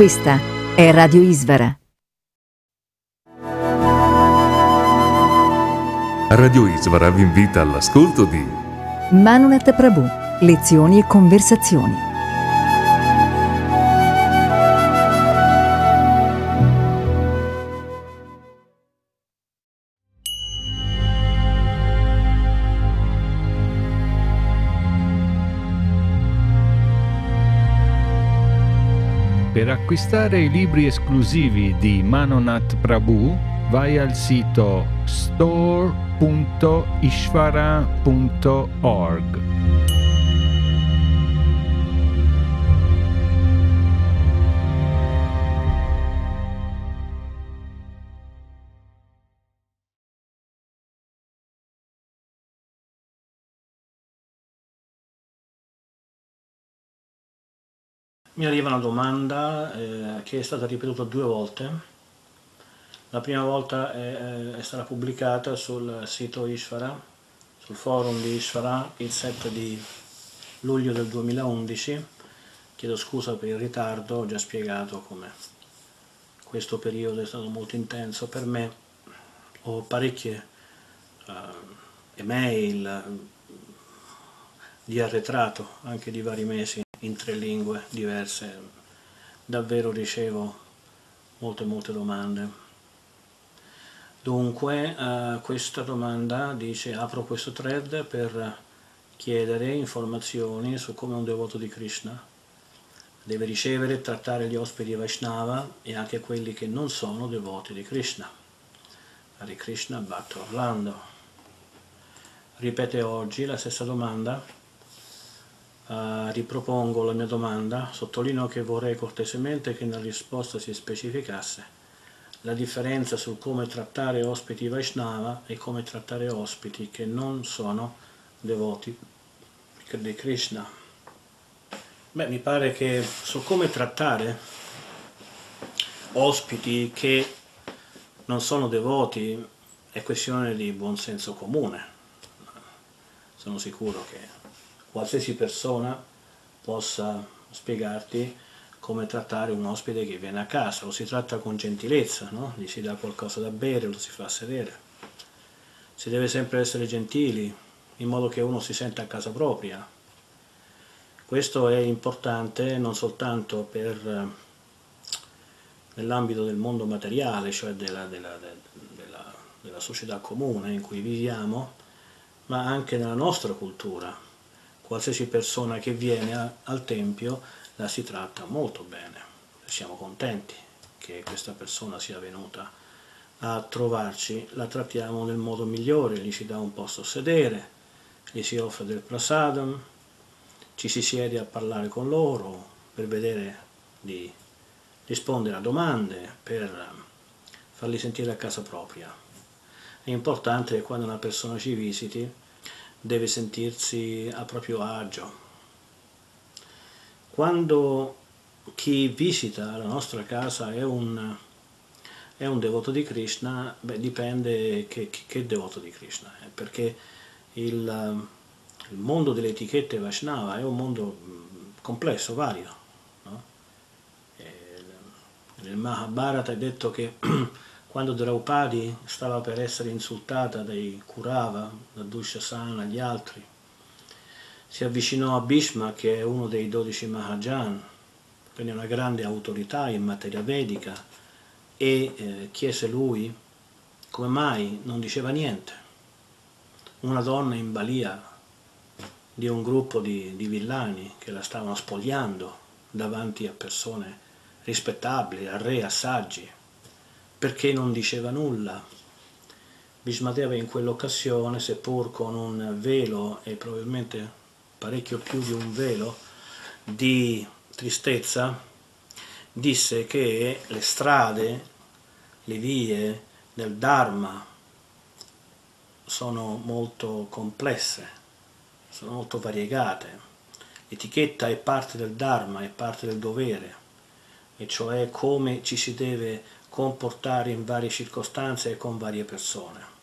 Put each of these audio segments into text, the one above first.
Questa è Radio Isvara. Radio Isvara vi invita all'ascolto di Manunet Prabhu, lezioni e conversazioni. Acquistare i libri esclusivi di Manonat Prabhu vai al sito store.ishvara.org. Mi arriva una domanda eh, che è stata ripetuta due volte. La prima volta è, è, stata pubblicata sul sito Ishvara, sul forum di Ishvara, il 7 di luglio del 2011. Chiedo scusa per il ritardo, ho già spiegato come questo periodo è stato molto intenso per me. Ho parecchie uh, email di arretrato, anche di vari mesi in tre lingue diverse, davvero ricevo molte molte domande. Dunque eh, questa domanda dice apro questo thread per chiedere informazioni su come un devoto di Krishna deve ricevere e trattare gli ospiti Vaishnava e anche quelli che non sono devoti di Krishna. Hare Krishna Bhatta Orlando. Ripete oggi la stessa domanda Uh, ripropongo la mia domanda, sottolineo che vorrei cortesemente che nella risposta si specificasse la differenza su come trattare ospiti Vaishnava e come trattare ospiti che non sono devoti di Krishna. Beh, mi pare che su come trattare ospiti che non sono devoti è questione di buon senso comune. Sono sicuro che qualsiasi persona possa spiegarti come trattare un ospite che viene a casa, lo si tratta con gentilezza, no? gli si dà qualcosa da bere, lo si fa sedere. Si deve sempre essere gentili, in modo che uno si senta a casa propria. Questo è importante non soltanto per nell'ambito del mondo materiale, cioè della, della, della, della società comune in cui viviamo, ma anche nella nostra cultura qualsiasi persona che viene a, al Tempio la si tratta molto bene. Siamo contenti che questa persona sia venuta a trovarci, la trattiamo nel modo migliore, gli si dà un posto a sedere, gli si offre del prasadam, ci si siede a parlare con loro per vedere di rispondere a domande, per farli sentire a casa propria. È importante che quando una persona ci visiti deve sentirsi a proprio agio. Quando chi visita la nostra casa è un, è un devoto di Krishna, beh, dipende che, che, devoto di Krishna è, perché il, il, mondo delle etichette Vaishnava è un mondo complesso, vario. No? Nel Mahabharata è detto che quando Draupadi stava per essere insultata dai Kurava, da Dushasana e gli altri, si avvicinò a Bhishma che è uno dei dodici Mahajan, quindi una grande autorità in materia vedica, e eh, chiese lui come mai non diceva niente. Una donna in balia di un gruppo di, di villani che la stavano spogliando davanti a persone rispettabili, a re, a saggi, perché non diceva nulla. Bhismadeva in quell'occasione, seppur con un velo e probabilmente parecchio più di un velo di tristezza, disse che le strade, le vie del Dharma sono molto complesse, sono molto variegate. L'etichetta è parte del Dharma, è parte del dovere, e cioè come ci si deve comportare in varie circostanze e con varie persone.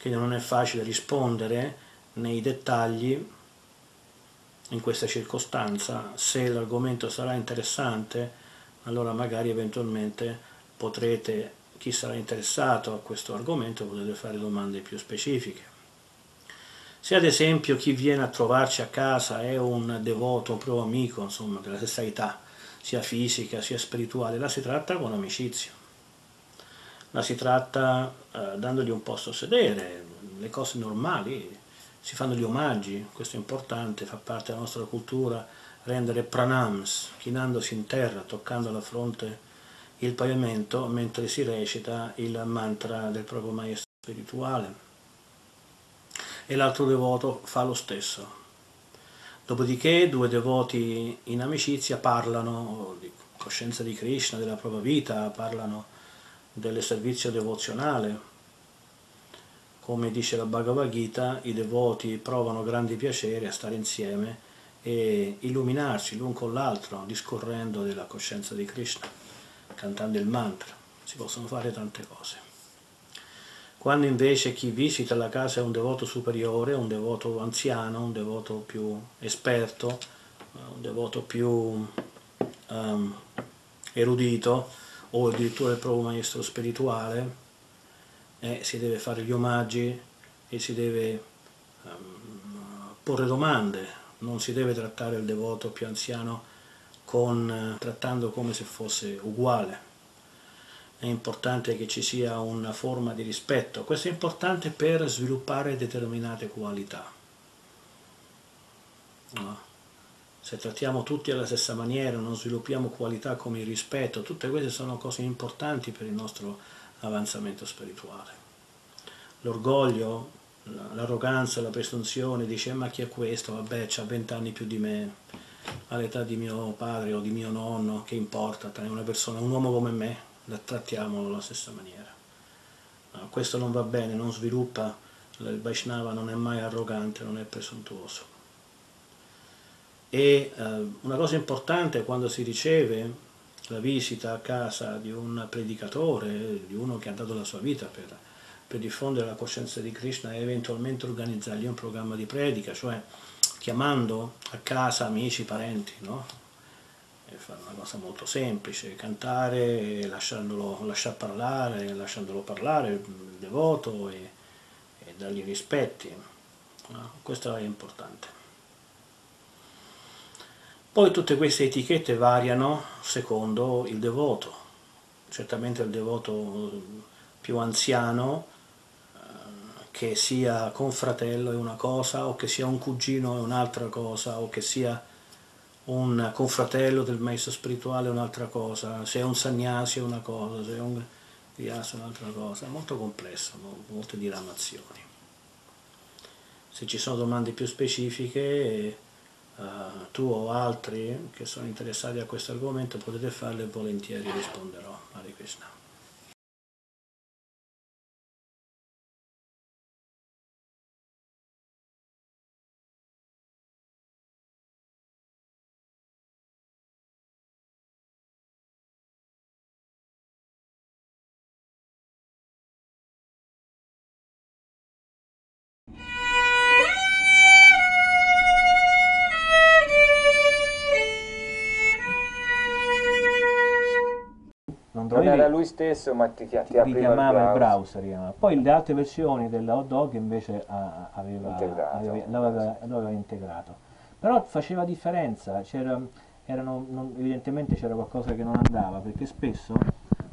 Quindi non è facile rispondere nei dettagli in questa circostanza, se l'argomento sarà interessante, allora magari eventualmente potrete, chi sarà interessato a questo argomento, potete fare domande più specifiche. Se ad esempio chi viene a trovarci a casa è un devoto, un proprio amico, insomma, della stessa età, sia fisica sia spirituale, la si tratta con amicizia, la si tratta eh, dandogli un posto a sedere, le cose normali, si fanno gli omaggi, questo è importante, fa parte della nostra cultura, rendere pranams, chinandosi in terra, toccando la fronte il pavimento mentre si recita il mantra del proprio maestro spirituale. E l'altro devoto fa lo stesso. Dopodiché due devoti in amicizia parlano di coscienza di Krishna, della propria vita, parlano del servizio devozionale, come dice la Bhagavad Gita, i devoti provano grandi piacere a stare insieme e illuminarsi l'un con l'altro, discorrendo della coscienza di Krishna, cantando il mantra. Si possono fare tante cose. Quando invece chi visita la casa è un devoto superiore, un devoto anziano, un devoto più esperto, un devoto più um, erudito o addirittura il proprio maestro spirituale, eh, si deve fare gli omaggi e si deve um, porre domande, non si deve trattare il devoto più anziano con, trattando come se fosse uguale. È importante che ci sia una forma di rispetto, questo è importante per sviluppare determinate qualità. No? Se trattiamo tutti alla stessa maniera, non sviluppiamo qualità come il rispetto, tutte queste sono cose importanti per il nostro avanzamento spirituale. L'orgoglio, l'arroganza, la presunzione, dice ma chi è questo? Vabbè, ha vent'anni più di me, all'età di mio padre o di mio nonno, che importa, è una persona, un uomo come me, la trattiamolo alla stessa maniera. No, questo non va bene, non sviluppa, il Vaishnava non è mai arrogante, non è presuntuoso. E eh, una cosa importante quando si riceve la visita a casa di un predicatore, di uno che ha dato la sua vita per, per diffondere la coscienza di Krishna e eventualmente organizzargli un programma di predica, cioè chiamando a casa amici, parenti, no? E fare una cosa molto semplice, cantare, lasciandolo, lasciar parlare, lasciandolo parlare il devoto e, e dargli rispetti. Questo è importante. Poi tutte queste etichette variano secondo il devoto. Certamente il devoto più anziano, eh, che sia confratello è una cosa, o che sia un cugino è un'altra cosa, o che sia un confratello del maestro spirituale è un'altra cosa, se è un sannyasi è una cosa, se è un vyasa è un'altra cosa, è molto complesso, molte diramazioni. Se ci sono domande più specifiche uh, tu o altri che sono interessati a questo argomento potete farle e volentieri risponderò. Hare Krishna. Lui stesso ma ti, ti, ti richiamava il browser, il poi le altre versioni della hot dog invece a, aveva, integrato. Aveva, l'aveva, l'aveva, integrato però faceva differenza c'era, erano, non, evidentemente c'era qualcosa che non andava perché spesso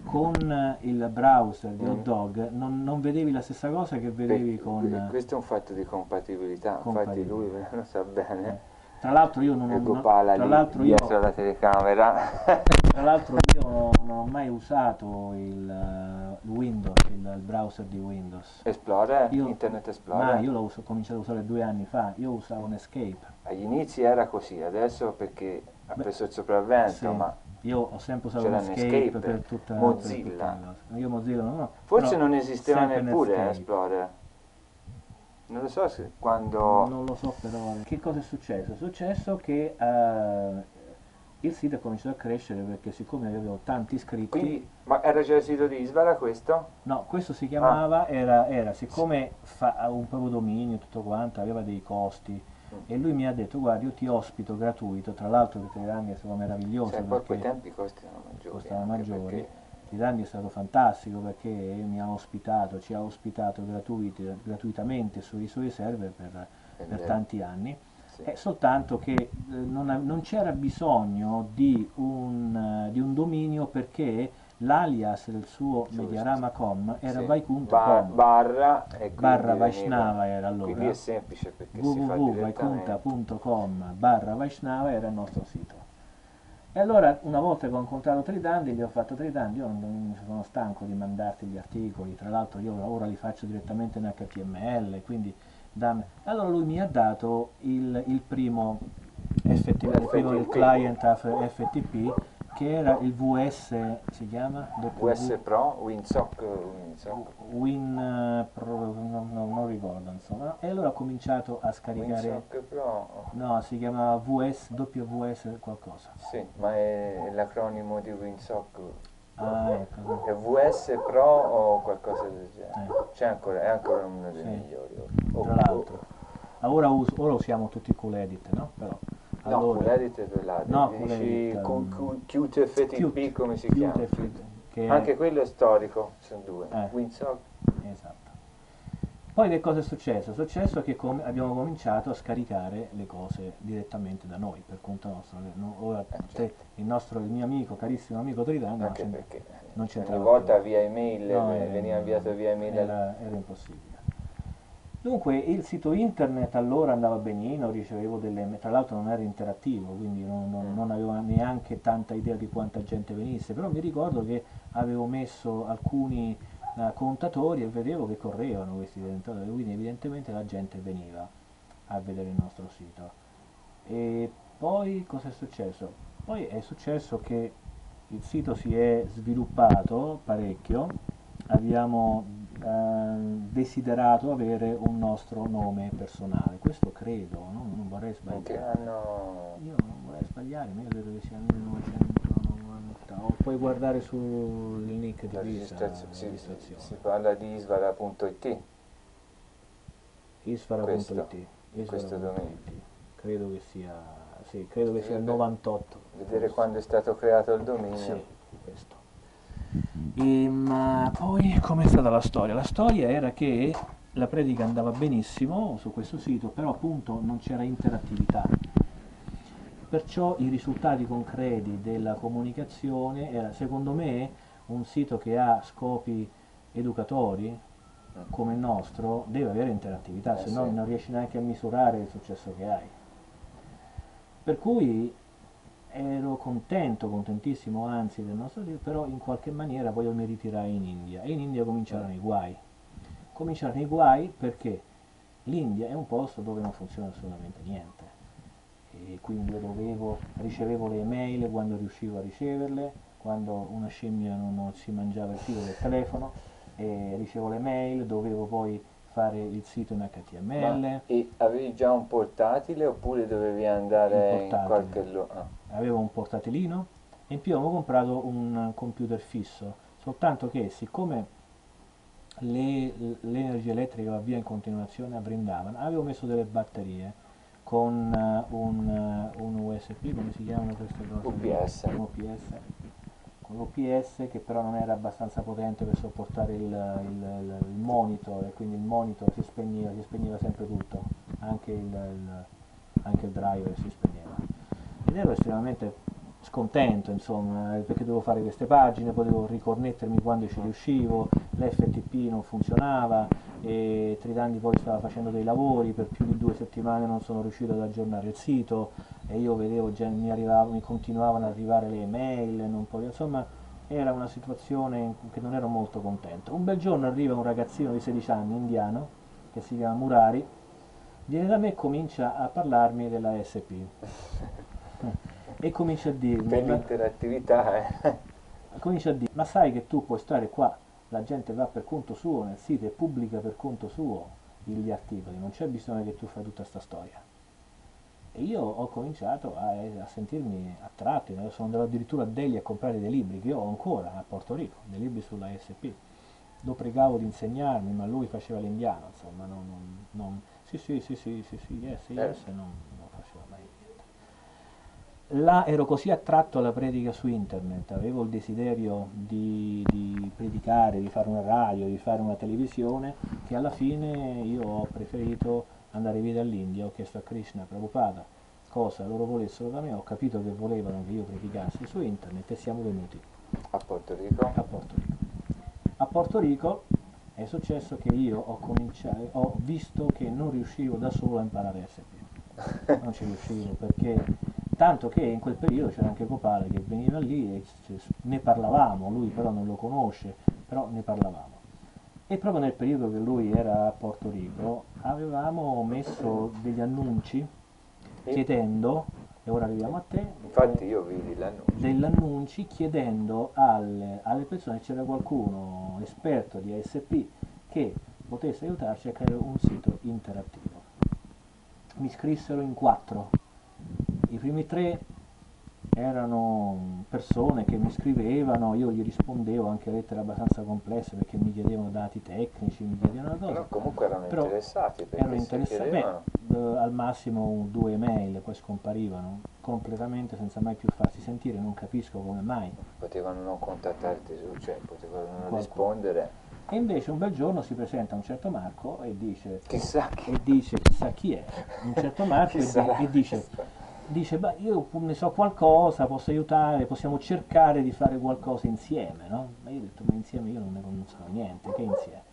con il browser di mm. hot dog non, non, vedevi la stessa cosa che vedevi Beh, con questo è un fatto di compatibilità, compatibilità. infatti lui lo sa bene eh tra l'altro io non ho Gopala tra l'altro io, dietro la telecamera. tra l'altro io non ho mai usato il, uh, Windows, il, il, browser di Windows. Explorer? Io, Internet Explorer? Ma io l'ho cominciato a usare due anni fa, io usavo un Escape. Agli inizi era così, adesso perché ha preso il sopravvento, sì. ma io ho sempre usato Escape, Escape per tutta Mozilla. Per tutta io Mozilla ho. Forse non esisteva neppure Explorer. Non lo so se quando... Non lo so però. Che cosa è successo? È successo che uh, il sito ha cominciato a crescere perché siccome avevo tanti iscritti... Quindi, ma era già il sito di Isvara questo? No, questo si chiamava, ah. era, era, siccome fa un proprio dominio e tutto quanto, aveva dei costi, mm. e lui mi ha detto guarda io ti ospito gratuito, tra l'altro il Tridandia è stato meraviglioso. Cioè, poi quei tempi costano maggiori. Costano maggiori. Tridandia è stato fantastico perché mi ha ospitato, ci ha ospitato gratuitamente sui suoi server per, per tanti anni. Sì. È soltanto che eh, non, non c'era bisogno di un, uh, di un dominio perché l'alias del suo Giusto. mediarama.com era sì. vaikunta.com ba barra, barra Vaishnava era allora quindi è semplice perché www.vaikunta.com barra Vaishnava era il nostro sito e allora una volta che ho incontrato Tridandi gli ho fatto Tridandi io non, sono stanco di mandarti gli articoli tra l'altro io ora li faccio direttamente in HTML quindi dammi. allora lui mi ha dato il, il primo FTP, il primo il client FTP che era il VS, si chiama? VS Pro, WinSock, WinSock. Win uh, Pro, no, no, non ricordo insomma, e allora ho cominciato a scaricare... WinSock Pro? No, si chiamava VS, WS qualcosa. Sì, ma è l'acronimo di WinSock. Ah, ecco. È VS Pro o qualcosa del genere? Eh. C'è ancora, è ancora uno dei sì. migliori. Oh, Tra l'altro. Ora, us ora usiamo tutti i cool edit, no? Però. No, allora, Edit è quella, no, dici con QTFTP come si chiama? Anche quello è storico, sono due. Eh. Windsock. Esatto. Poi che cosa è successo? È successo che com abbiamo cominciato a scaricare le cose direttamente da noi, per conto nostro. Ora eh, certo. il, nostro, il mio amico, carissimo amico Toritano, non c'entrava Ogni volta via email, no, veniva inviato via email. Era, era impossibile. Dunque il sito internet allora andava benino, ricevevo delle, tra l'altro non era interattivo, quindi non, non, non, avevo neanche tanta idea di quanta gente venisse, però mi ricordo che avevo messo alcuni uh, contatori e vedevo che correvano questi contatori, quindi evidentemente la gente veniva a vedere il nostro sito. E poi cosa è successo? Poi è successo che il sito si è sviluppato parecchio, abbiamo desiderato avere un nostro nome personale. Questo credo, no? non vorrei sbagliare. Anno... Io non vorrei sbagliare, ma io credo che sia 1990. O puoi guardare sul link di visa, si, si, parla di isvara.it. Isvara.it. Questo dominio. Credo che sia, sì, credo che sia il 98. Vedere quando è stato creato il dominio. Sì, questo. E, ma poi com'è stata la storia? La storia era che la predica andava benissimo su questo sito, però appunto non c'era interattività. Perciò i risultati concreti della comunicazione era secondo me un sito che ha scopi educatori come il nostro deve avere interattività, eh, se no sì. non riesci neanche a misurare il successo che hai. Per cui ero contento, contentissimo anzi del nostro Dio, però in qualche maniera poi io mi ritirai in India e in India cominciarono i guai. Cominciarono i guai perché l'India è un posto dove non funziona assolutamente niente e quindi io dovevo, ricevevo le email quando riuscivo a riceverle, quando una scimmia non, non si mangiava il filo del telefono e ricevo le mail, dovevo poi fare il sito in HTML. Ma, e avevi già un portatile oppure dovevi andare in qualche luogo? Ah. Avevo un portatilino e in più avevo comprato un computer fisso, soltanto che siccome l'energia elettrica va via in continuazione a Brindavan, avevo messo delle batterie con uh, un, uh, un, USB, come si chiamano queste cose? UPS. Un UPS con l'OPS che però non era abbastanza potente per sopportare il, il, il monitor e quindi il monitor si spegneva, si spegneva sempre tutto, anche il, anche il driver si spegneva. Ed ero estremamente scontento insomma perché dovevo fare queste pagine, potevo riconnettermi quando ci riuscivo, l'FTP non funzionava e Tridandi poi stava facendo dei lavori, per più di due settimane non sono riuscito ad aggiornare il sito e io vedevo già mi, arrivavo, mi continuavano ad arrivare le email, potevo, insomma era una situazione in che non ero molto contento. Un bel giorno arriva un ragazzino di 16 anni indiano che si chiama Murari, viene da me e comincia a parlarmi della SP. E comincia a dirmi... Per l'interattività, eh. Comincia a dire, ma sai che tu puoi stare qua, la gente va per conto suo nel sito e pubblica per conto suo gli articoli, non c'è bisogno che tu fai tutta questa storia. E io ho cominciato a, a sentirmi attratto, sono andato addirittura a Delhi a comprare dei libri che io ho ancora a Porto Rico, dei libri sulla SP. Lo pregavo di insegnarmi, ma lui faceva l'indiano, insomma, non, non, non Sì, sì, sì, sì, sì, sì, yes, yes, eh. non, non faceva mai niente. Là ero così attratto alla predica su internet, avevo il desiderio di, di predicare, di fare una radio, di fare una televisione, che alla fine io ho preferito andare via dall'India, ho chiesto a Krishna Prabhupada cosa loro volessero da me, ho capito che volevano che io predicassi su internet e siamo venuti. A Porto Rico? A Porto Rico. A Porto Rico è successo che io ho, ho visto che non riuscivo da solo a imparare SP. Non ci riuscivo perché tanto che in quel periodo c'era anche Copale che veniva lì e ne parlavamo, lui però non lo conosce, però ne parlavamo. E proprio nel periodo che lui era a Porto Rico avevamo messo degli annunci chiedendo, e ora arriviamo a te, infatti io vidi l'annuncio, degli annunci chiedendo alle, alle persone, c'era qualcuno esperto di ASP che potesse aiutarci a creare un sito interattivo. Mi iscrissero in quattro, i primi tre erano persone che mi scrivevano, io gli rispondevo anche a lettere abbastanza complesse perché mi chiedevano dati tecnici, mi chiedevano cose. Però comunque erano Però interessati. Erano interessati, beh, al massimo due email, poi scomparivano completamente senza mai più farsi sentire, non capisco come mai. Potevano non contattarti su, cioè potevano non Qualcuno. rispondere. E invece un bel giorno si presenta un certo Marco e dice, chissà chi, e dice, chissà chi è, un certo Marco e, e dice dice, beh, io ne so qualcosa, posso aiutare, possiamo cercare di fare qualcosa insieme, no? Ma io ho detto, ma insieme io non ne non so niente, che insieme?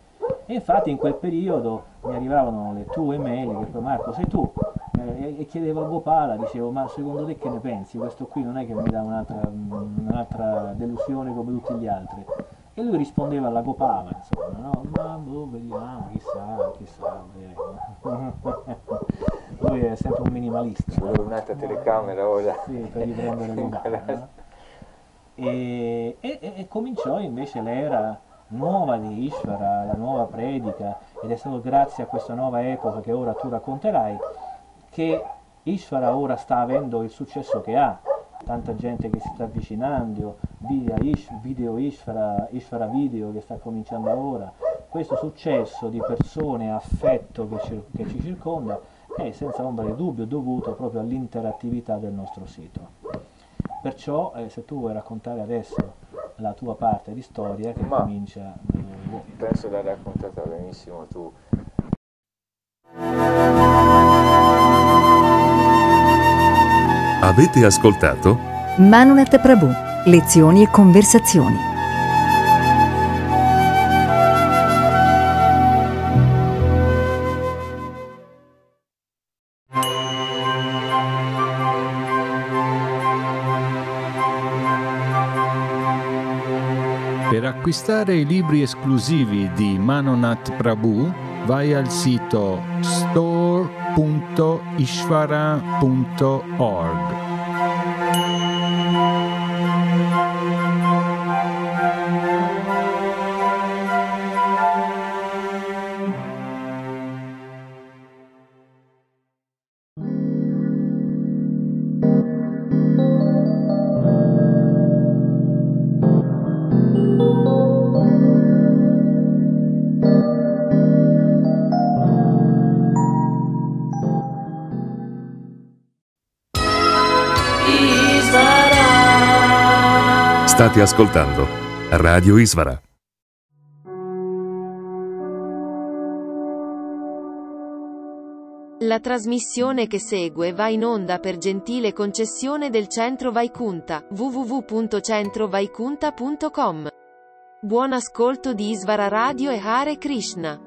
E infatti in quel periodo mi arrivavano le tue email, che poi Marco sei tu, eh, e chiedevo a Gopala, dicevo, ma secondo te che ne pensi? Questo qui non è che mi dà un'altra, un'altra delusione come tutti gli altri. E lui rispondeva alla Gopala, insomma, no? Ma boh, vediamo, chissà, chissà, lui è sempre un minimalista. Vuole un'altra telecamera ora. Sì, per riprendere. No? E, e, e, cominciò invece l'era nuova di Ishvara, la nuova predica, ed è stato grazie a questa nuova epoca che ora tu racconterai, che Ishvara ora sta avendo il successo che ha tanta gente che si sta avvicinando, video, video Ishvara, Ishvara Video che sta cominciando ora, questo successo di persone, affetto che ci, che ci circonda è senza ombra di dubbio dovuto proprio all'interattività del nostro sito. Perciò eh, se tu vuoi raccontare adesso la tua parte di storia che Ma comincia dove Penso l'hai raccontata benissimo tu. Avete ascoltato? Manunet Prabhu, lezioni e conversazioni. Acquistare i libri esclusivi di Manonat Prabhu vai al sito store.ishvara.org. State ascoltando Radio Isvara. La trasmissione che segue va in onda per gentile concessione del Centro Vaikunta, www.centrovaikunta.com. Buon ascolto di Isvara Radio e Hare Krishna.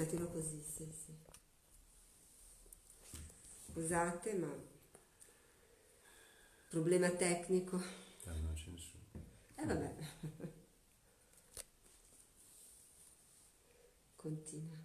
Mettilo così, sì, sì. Scusate, ma problema tecnico. Ah, non c'è nessuno. Eh vabbè. Continua.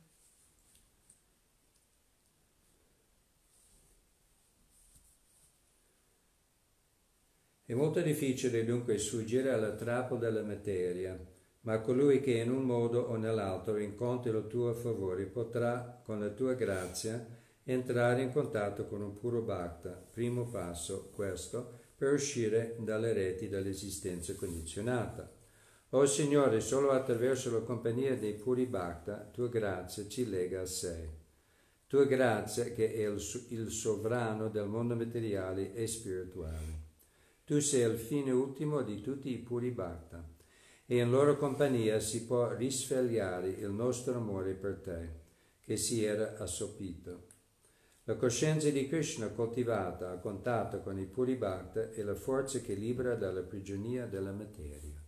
È molto difficile dunque sfuggire alla trappola della materia ma colui che in un modo o nell'altro incontri il tuo favore potrà, con la tua grazia, entrare in contatto con un puro bhakta, primo passo questo, per uscire dalle reti dell'esistenza condizionata. O oh Signore, solo attraverso la compagnia dei puri bhakta, tua grazia ci lega a sé. Tua grazia che è il, il sovrano del mondo materiale e spirituale. Tu sei il fine ultimo di tutti i puri bhakta e in loro compagnia si può risvegliare il nostro amore per te, che si era assopito. La coscienza di Krishna coltivata a contatto con i puri bhakta è la forza che libera dalla prigionia della materia.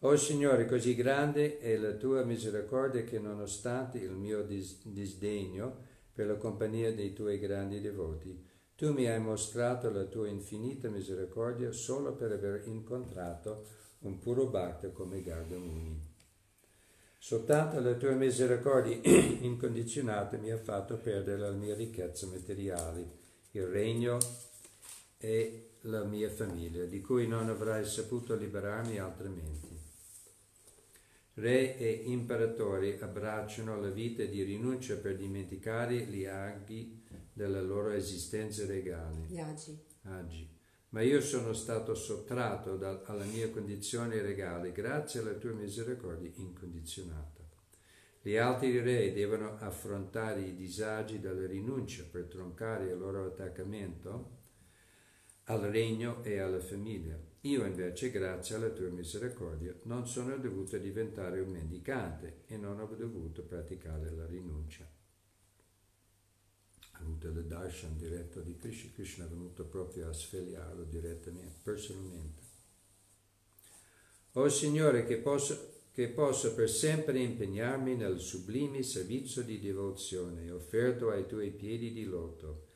O oh Signore, così grande è la tua misericordia che nonostante il mio dis- disdegno per la compagnia dei tuoi grandi devoti, tu mi hai mostrato la tua infinita misericordia solo per aver incontrato un puro bhakta come Gardamuni. Soltanto la tua misericordia incondizionata mi ha fatto perdere la mia ricchezza materiale, il regno e la mia famiglia, di cui non avrei saputo liberarmi altrimenti. Re e imperatori abbracciano la vita di rinuncia per dimenticare gli aghi della loro esistenza regale. Gli agi. agi. Ma io sono stato sottratto da, alla mia condizione regale grazie alla tua misericordia incondizionata. Gli altri re devono affrontare i disagi della rinuncia per troncare il loro attaccamento al regno e alla famiglia. Io invece, grazie alla tua misericordia, non sono dovuto diventare un mendicante e non ho dovuto praticare la rinuncia. Il darshan diretto di Krishna, Krishna è venuto proprio a svegliarlo direttamente, personalmente. O oh Signore, che posso, che posso per sempre impegnarmi nel sublime servizio di devozione offerto ai tuoi piedi di loto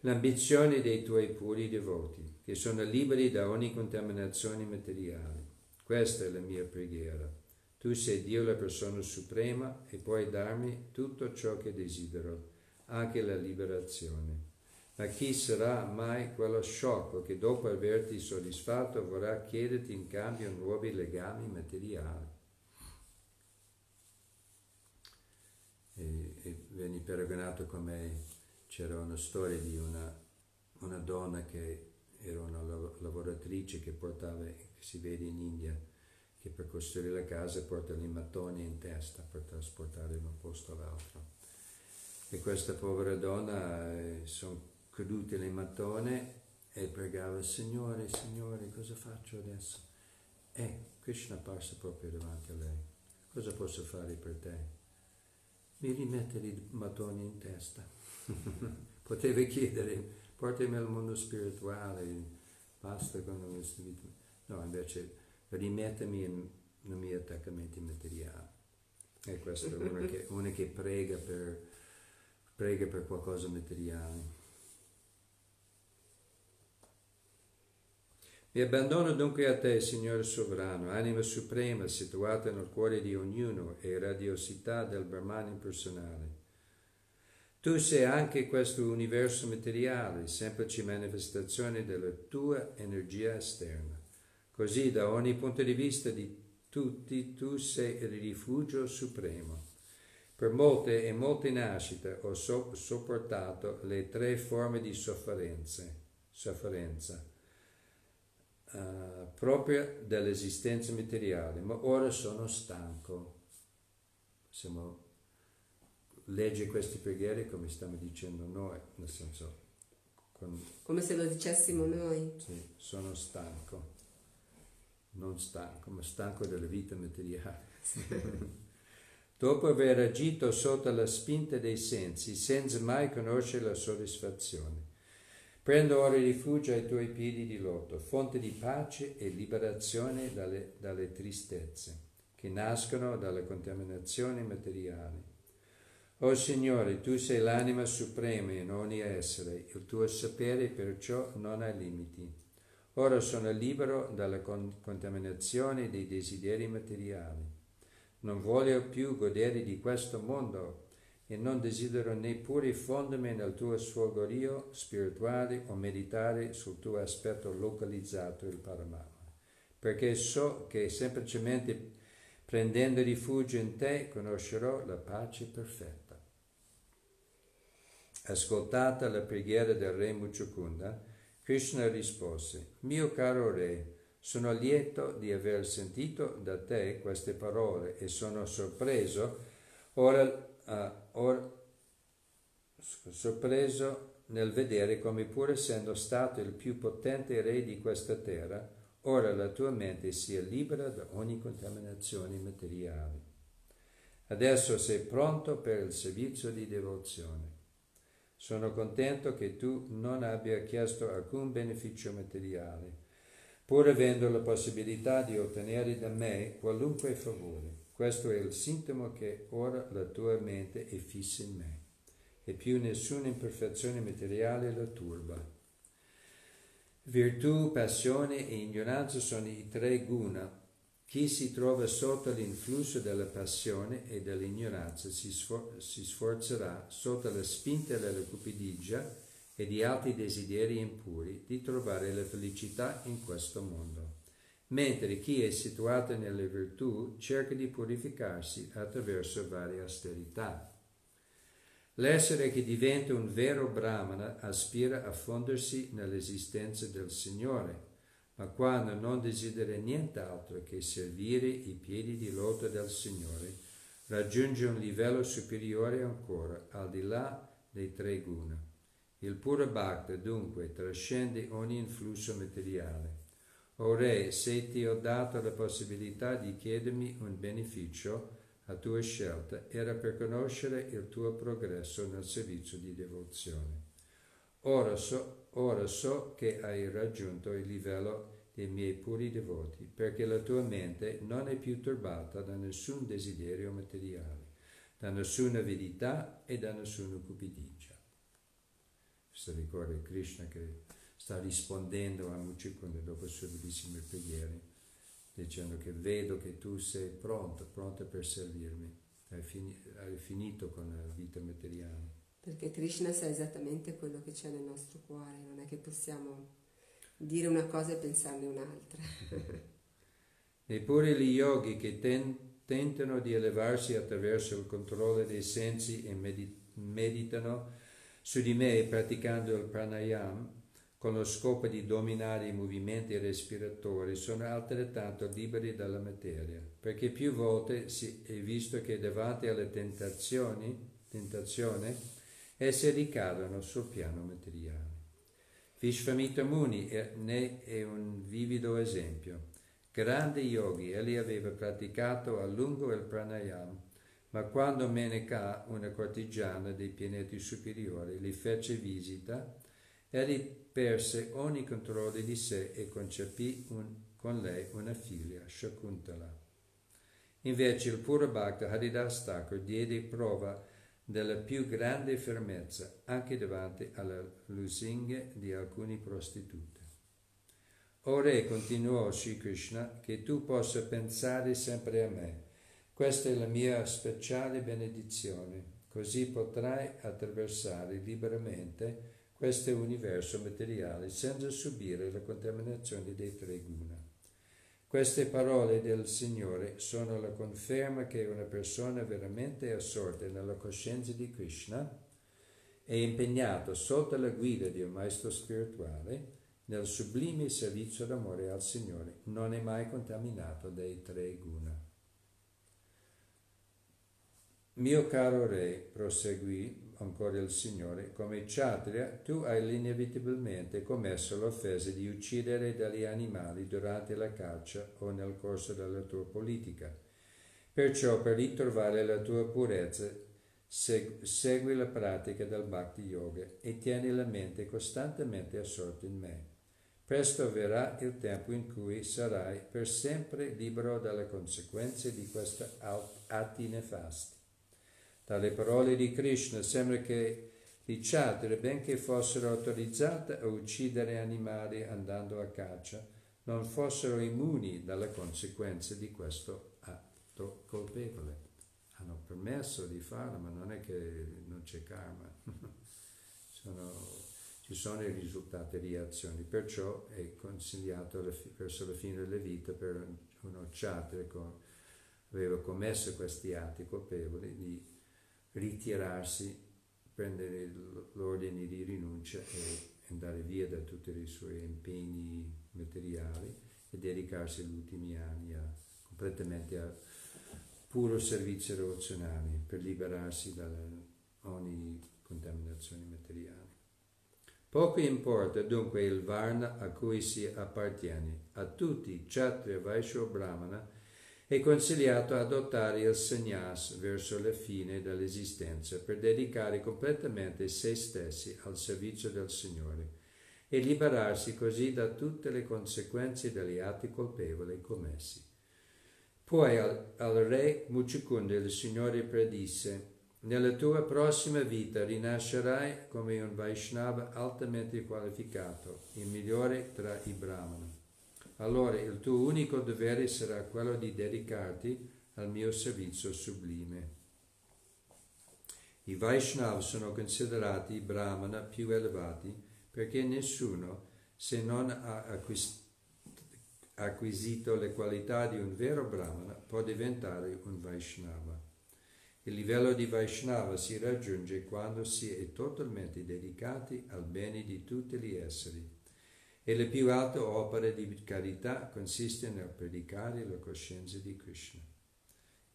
l'ambizione dei tuoi puri devoti, che sono liberi da ogni contaminazione materiale. Questa è la mia preghiera. Tu sei Dio la persona suprema e puoi darmi tutto ciò che desidero, anche la liberazione. Ma chi sarà mai quello sciocco che dopo averti soddisfatto vorrà chiederti in cambio nuovi legami materiali? E, e veni paragonato come c'era una storia di una, una donna che era una lavoratrice che portava, che si vede in India, che per costruire la casa porta i mattoni in testa per trasportare da un posto all'altro. E questa povera donna eh, sono cadute le mattone e pregava, Signore, Signore, cosa faccio adesso? E Krishna passa proprio davanti a lei. Cosa posso fare per te? Mi rimette i mattoni in testa. Poteva chiedere, portami al mondo spirituale, basta con questa vita. No, invece rimettimi nei miei attaccamenti materiali. E questa è una che, una che prega, per, prega per qualcosa materiale. Mi abbandono dunque a te, Signore sovrano, anima suprema situata nel cuore di ognuno e radiosità del Brahman impersonale. Tu sei anche questo universo materiale, semplice manifestazione della tua energia esterna. Così da ogni punto di vista di tutti tu sei il rifugio supremo. Per molte e molte nascite ho so- sopportato le tre forme di sofferenza, sofferenza uh, propria dell'esistenza materiale, ma ora sono stanco. Siamo legge queste preghiere come stiamo dicendo noi, nel senso... Con, come se lo dicessimo noi. Sì, sono stanco, non stanco, ma stanco della vita materiale. Dopo aver agito sotto la spinta dei sensi, senza mai conoscere la soddisfazione, prendo ora rifugio ai tuoi piedi di loto, fonte di pace e liberazione dalle, dalle tristezze che nascono dalla contaminazione materiale o oh Signore, tu sei l'anima suprema in ogni essere, il tuo sapere perciò non ha limiti. Ora sono libero dalla con- contaminazione dei desideri materiali. Non voglio più godere di questo mondo e non desidero neppure fondermi nel tuo sfogorio spirituale o meditare sul tuo aspetto localizzato, il Paramama, perché so che semplicemente prendendo rifugio in te conoscerò la pace perfetta. Ascoltata la preghiera del re Muchukunda, Krishna rispose, Mio caro re, sono lieto di aver sentito da te queste parole e sono sorpreso ora, uh, or, sorpreso nel vedere come pur essendo stato il più potente re di questa terra, ora la tua mente sia libera da ogni contaminazione materiale. Adesso sei pronto per il servizio di devozione. Sono contento che tu non abbia chiesto alcun beneficio materiale, pur avendo la possibilità di ottenere da me qualunque favore. Questo è il sintomo che ora la tua mente è fissa in me e più nessuna imperfezione materiale la turba. Virtù, passione e ignoranza sono i tre guna chi si trova sotto l'influsso della passione e dell'ignoranza si, sfor- si sforzerà, sotto la spinta della cupidigia e di altri desideri impuri, di trovare la felicità in questo mondo, mentre chi è situato nelle virtù cerca di purificarsi attraverso varie austerità. L'essere che diventa un vero brahmana aspira a fondersi nell'esistenza del Signore ma quando non desidera nient'altro che servire i piedi di loto del Signore, raggiunge un livello superiore ancora, al di là dei tre guna. Il puro bhakta dunque trascende ogni influsso materiale. O Re, se ti ho dato la possibilità di chiedermi un beneficio a tua scelta, era per conoscere il tuo progresso nel servizio di devozione. Ora so, ora so che hai raggiunto il livello dei miei puri devoti, perché la tua mente non è più turbata da nessun desiderio materiale, da nessuna avidità e da nessuna cupidigia. Questo ricorda Krishna che sta rispondendo a Muchikunda dopo le sue bellissime preghiere, dicendo che vedo che tu sei pronto, pronto per servirmi, hai, fini, hai finito con la vita materiale. Perché Krishna sa esattamente quello che c'è nel nostro cuore, non è che possiamo dire una cosa e pensarne un'altra. Neppure gli yogi che ten, tentano di elevarsi attraverso il controllo dei sensi e meditano su di me praticando il pranayam con lo scopo di dominare i movimenti respiratori sono altrettanto liberi dalla materia, perché più volte si è visto che davanti alle tentazioni, tentazione esse ricadono sul piano materiale. Vishvamitra Muni ne è un vivido esempio. Grande yogi, egli aveva praticato a lungo il pranayama, ma quando Meneka, una cortigiana dei pianeti superiori, gli fece visita, egli perse ogni controllo di sé e concepì un, con lei una figlia, Shakuntala. Invece il puro Bhakta Haridas Thakur diede prova della più grande fermezza anche davanti alle lusinghe di alcune prostitute. O Re, continuò Sri Krishna, che tu possa pensare sempre a me. Questa è la mia speciale benedizione, così potrai attraversare liberamente questo universo materiale senza subire la contaminazione dei tre guna. Queste parole del Signore sono la conferma che una persona veramente assorta nella coscienza di Krishna è impegnata sotto la guida di un maestro spirituale nel sublime servizio d'amore al Signore, non è mai contaminato dai tre guna. Mio caro re, proseguì ancora il Signore, come Kshatriya tu hai inevitabilmente commesso l'offesa di uccidere degli animali durante la caccia o nel corso della tua politica. Perciò per ritrovare la tua purezza segui la pratica del Bhakti Yoga e tieni la mente costantemente assorta in me. Presto verrà il tempo in cui sarai per sempre libero dalle conseguenze di questi atti nefasti. Dalle parole di Krishna sembra che i Chatra, benché fossero autorizzati a uccidere animali andando a caccia, non fossero immuni dalle conseguenze di questo atto colpevole. Hanno permesso di farlo, ma non è che non c'è karma. sono, ci sono i risultati di azioni, perciò è consigliato verso la fine della vita per uno Chatra che aveva commesso questi atti colpevoli di ritirarsi prendere l'ordine di rinuncia e andare via da tutti i suoi impegni materiali e dedicarsi agli ultimi anni a, completamente a puro servizio devozionale per liberarsi da ogni contaminazione materiale. Poco importa dunque il Varna a cui si appartiene. A tutti, Kshatriya, Vaishya Brahmana, è consigliato adottare il sannyas verso la fine dell'esistenza per dedicare completamente se stessi al servizio del Signore e liberarsi così da tutte le conseguenze degli atti colpevoli commessi. Poi al, al re Muchikunda il Signore predisse nella tua prossima vita rinascerai come un Vaishnava altamente qualificato, il migliore tra i Brahmana. Allora il tuo unico dovere sarà quello di dedicarti al mio servizio sublime. I Vaishnava sono considerati i Brahmana più elevati perché nessuno, se non ha acquisito le qualità di un vero Brahmana, può diventare un Vaishnava. Il livello di Vaishnava si raggiunge quando si è totalmente dedicati al bene di tutti gli esseri. E la più alta opera di carità consiste nel predicare la coscienza di Krishna.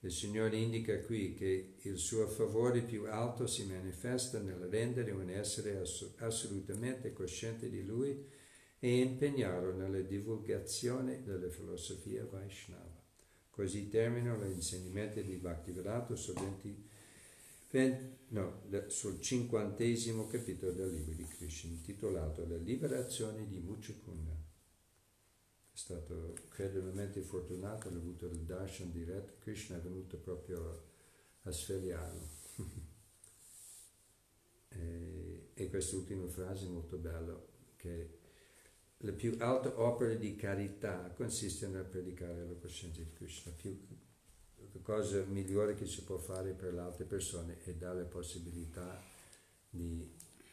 Il Signore indica qui che il suo favore più alto si manifesta nel rendere un essere assolutamente cosciente di Lui e impegnarlo nella divulgazione della filosofia Vaishnava. Così terminano gli insegnamenti di Bhaktivedanta sul, 20, 20, no, sul cinquantesimo capitolo del libro di Krishna, intitolato La liberazione di Muchakunda. È stato credibilmente fortunato, ha avuto il darshan diretto, Krishna è venuto proprio a svegliarlo. e, e quest'ultima frase è molto bella, che la più alta opera di carità consiste nel predicare la coscienza di Krishna. Più, la cosa migliore che si può fare per le altre persone è dare la possibilità di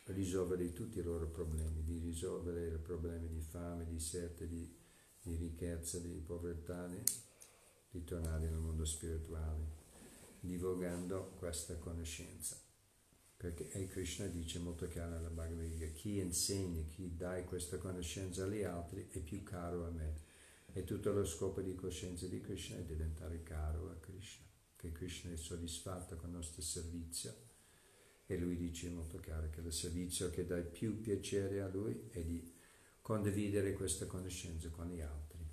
risolvere tutti i loro problemi, di risolvere i problemi di fame, di sete, di, di ricchezza, di povertà, di tornare nel mondo spirituale, divulgando questa conoscenza. Perché Krishna dice molto chiaro nella Bhagavad Gita, chi insegna, chi dà questa conoscenza agli altri è più caro a me. E tutto lo scopo di coscienza di Krishna è diventare caro a Krishna, che Krishna è soddisfatto con il nostro servizio. E lui dice molto chiaro che il servizio che dà più piacere a lui è di condividere questa conoscenza con gli altri,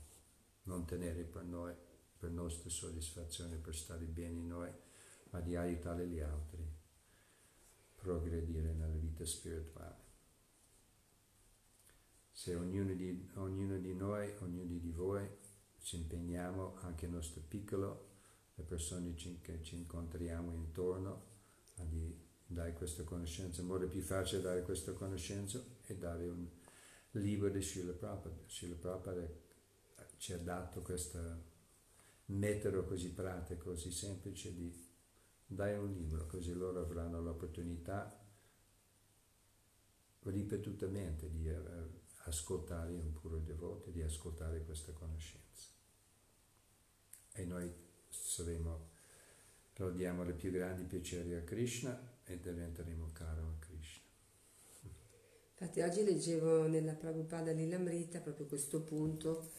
non tenere per noi, per nostra soddisfazione, per stare bene noi, ma di aiutare gli altri progredire nella vita spirituale. Se ognuno di, ognuno di noi, ognuno di voi ci impegniamo, anche il nostro piccolo, le persone che ci incontriamo intorno, a di, dare questa conoscenza, il modo più facile di dare questa conoscenza è dare un libro di Srila Prabhupada. Srila Prabhupada ci ha dato questo metodo così pratico, così semplice di dai un libro, così loro avranno l'opportunità ripetutamente di eh, ascoltare un puro devoto, di ascoltare questa conoscenza. E noi saremo, diamo i più grandi piaceri a Krishna e diventeremo caro a Krishna. Infatti oggi leggevo nella Prabhupada Lilamrita proprio questo punto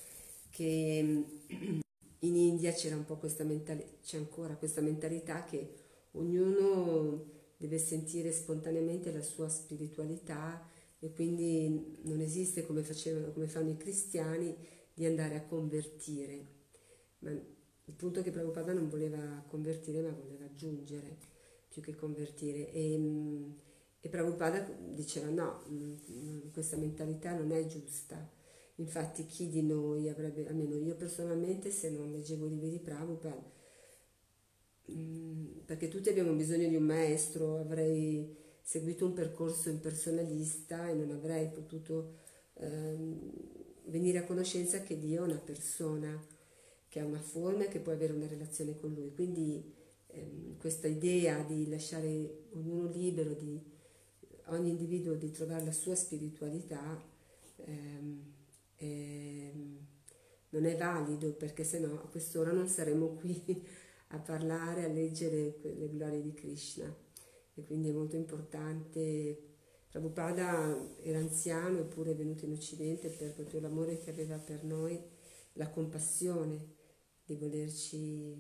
che in India c'era un po' questa mentalità, c'è ancora questa mentalità che ognuno deve sentire spontaneamente la sua spiritualità e quindi non esiste come, facevano, come fanno i cristiani di andare a convertire. Ma il punto è che Prabhupada non voleva convertire ma voleva aggiungere più che convertire e, e Prabhupada diceva no, questa mentalità non è giusta. Infatti chi di noi avrebbe, almeno io personalmente se non leggevo i libri di Prabhupada, Mm, perché tutti abbiamo bisogno di un maestro, avrei seguito un percorso impersonalista e non avrei potuto ehm, venire a conoscenza che Dio è una persona, che ha una forma e che può avere una relazione con Lui. Quindi ehm, questa idea di lasciare ognuno libero, di ogni individuo di trovare la sua spiritualità, ehm, è, non è valido perché sennò a quest'ora non saremo qui a parlare, a leggere le glorie di Krishna. E quindi è molto importante. Prabhupada era anziano eppure è venuto in Occidente per proprio l'amore che aveva per noi, la compassione di volerci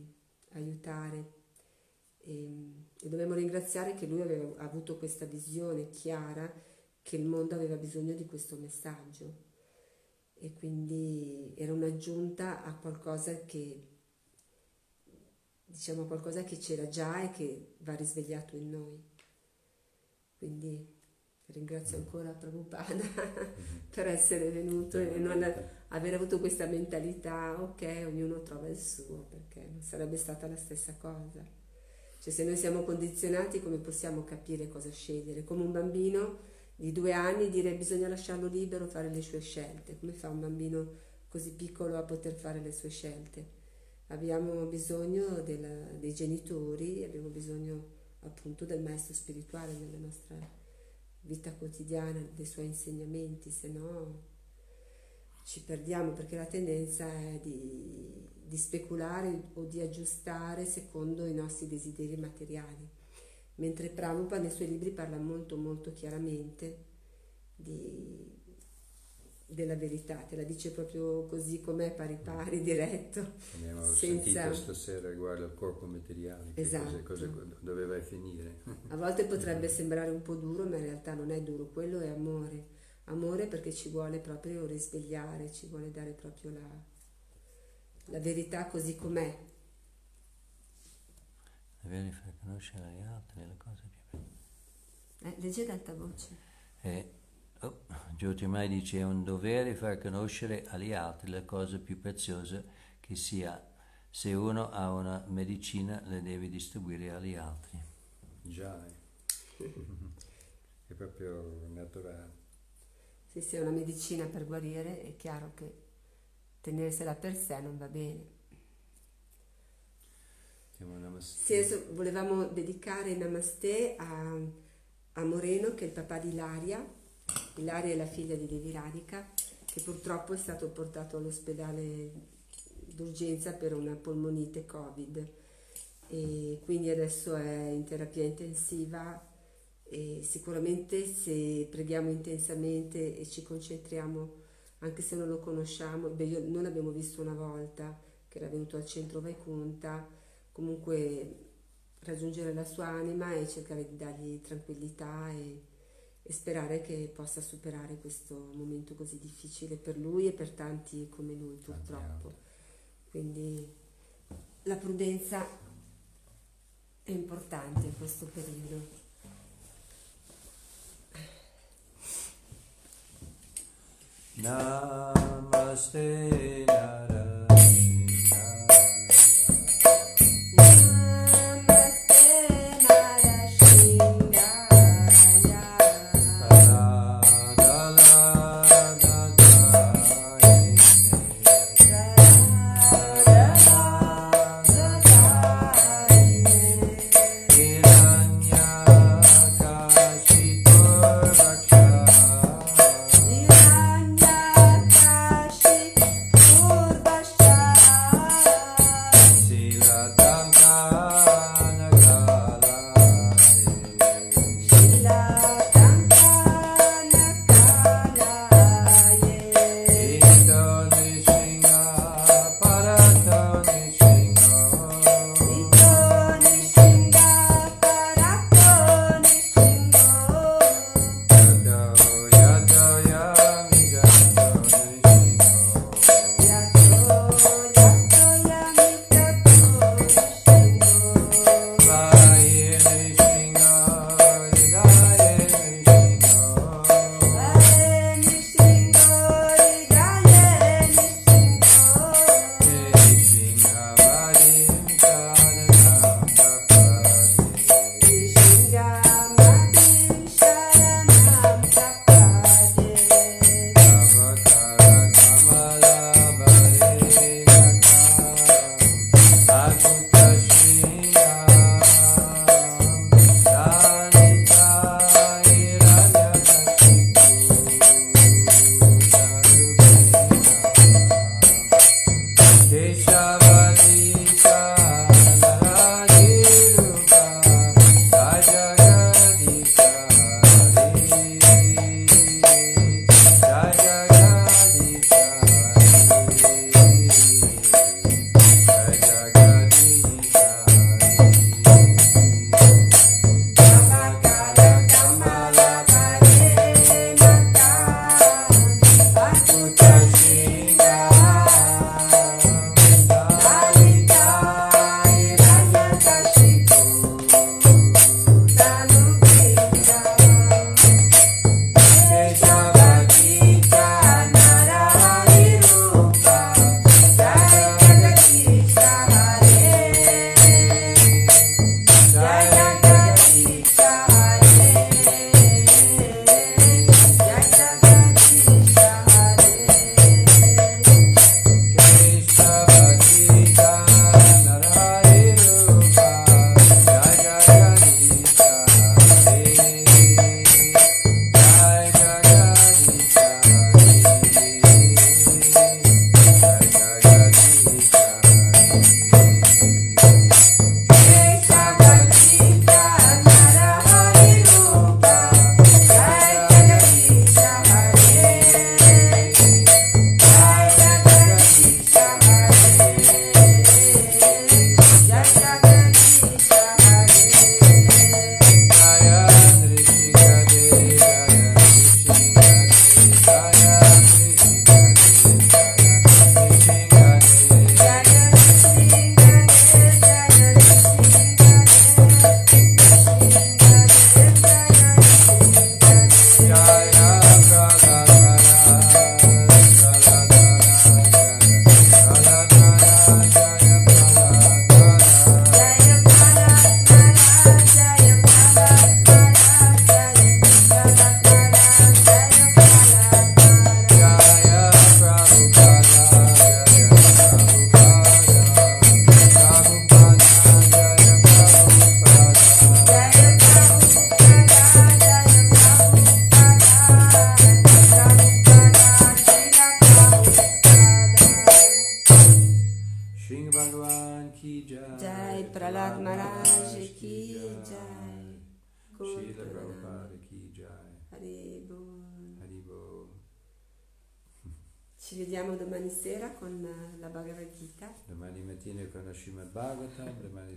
aiutare. E, e dobbiamo ringraziare che lui aveva avuto questa visione chiara che il mondo aveva bisogno di questo messaggio e quindi era un'aggiunta a qualcosa che diciamo qualcosa che c'era già e che va risvegliato in noi. Quindi ringrazio mm. ancora Prabhupada mm-hmm. per essere venuto e non aver avuto questa mentalità, ok, ognuno trova il suo, perché non sarebbe stata la stessa cosa. Cioè se noi siamo condizionati come possiamo capire cosa scegliere? Come un bambino di due anni dire bisogna lasciarlo libero fare le sue scelte. Come fa un bambino così piccolo a poter fare le sue scelte? Abbiamo bisogno della, dei genitori, abbiamo bisogno appunto del maestro spirituale nella nostra vita quotidiana, dei suoi insegnamenti, se no ci perdiamo perché la tendenza è di, di speculare o di aggiustare secondo i nostri desideri materiali. Mentre Prabhupada nei suoi libri parla molto molto chiaramente di, della verità, te la dice proprio così com'è, pari pari, diretto. Abbiamo senza... sentito stasera riguardo al corpo materiale, esatto. cosa, cosa doveva finire. A volte potrebbe sembrare un po' duro, ma in realtà non è duro, quello è amore. Amore perché ci vuole proprio risvegliare, ci vuole dare proprio la, la verità così com'è, dovere far conoscere agli altri le cose più belle. Eh, legge ad alta voce. E, oh, Mai dice è un dovere far conoscere agli altri le cose più preziose che sia. Se uno ha una medicina le deve distribuire agli altri. Già, è proprio naturale. Sì, se è una medicina per guarire è chiaro che tenersela per sé non va bene. Sì, adesso volevamo dedicare Namaste a, a, Moreno, che è il papà di Ilaria. Ilaria è la figlia di Devi Radika, che purtroppo è stato portato all'ospedale d'urgenza per una polmonite Covid. E quindi adesso è in terapia intensiva e sicuramente se preghiamo intensamente e ci concentriamo, anche se non lo conosciamo, beh, noi l'abbiamo visto una volta che era venuto al centro Vaikunta, comunque raggiungere la sua anima e cercare di dargli tranquillità e, e, sperare che possa superare questo momento così difficile per lui e per tanti come lui purtroppo. Quindi la prudenza è importante in questo periodo. Namaste Narayana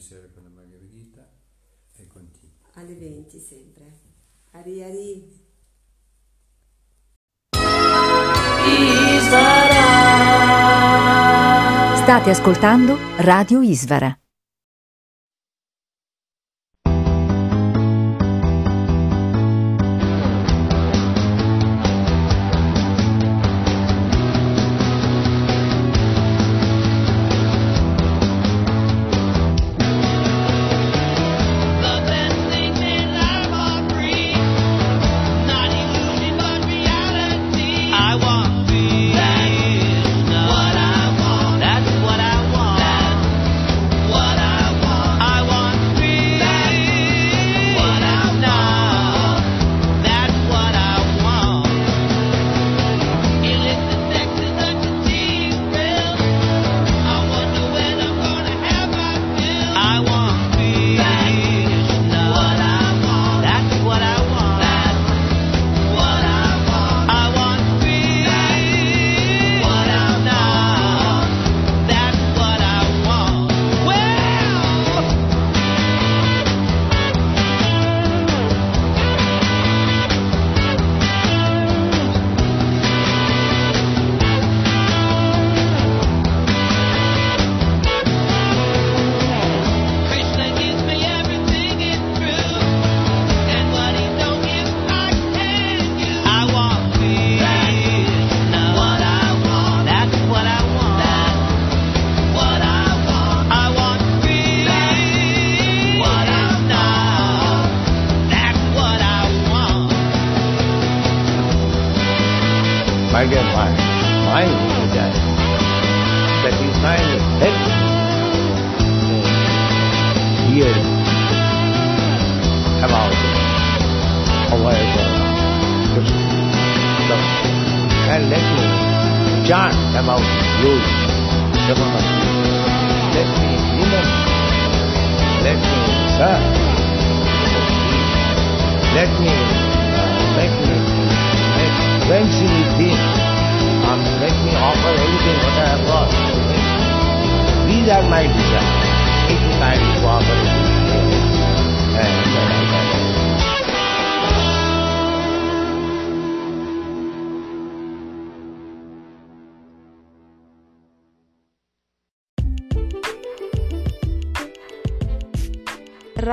sera con la Gita e continua. Alle 20 sempre. Hari Hari. State ascoltando Radio Isvara.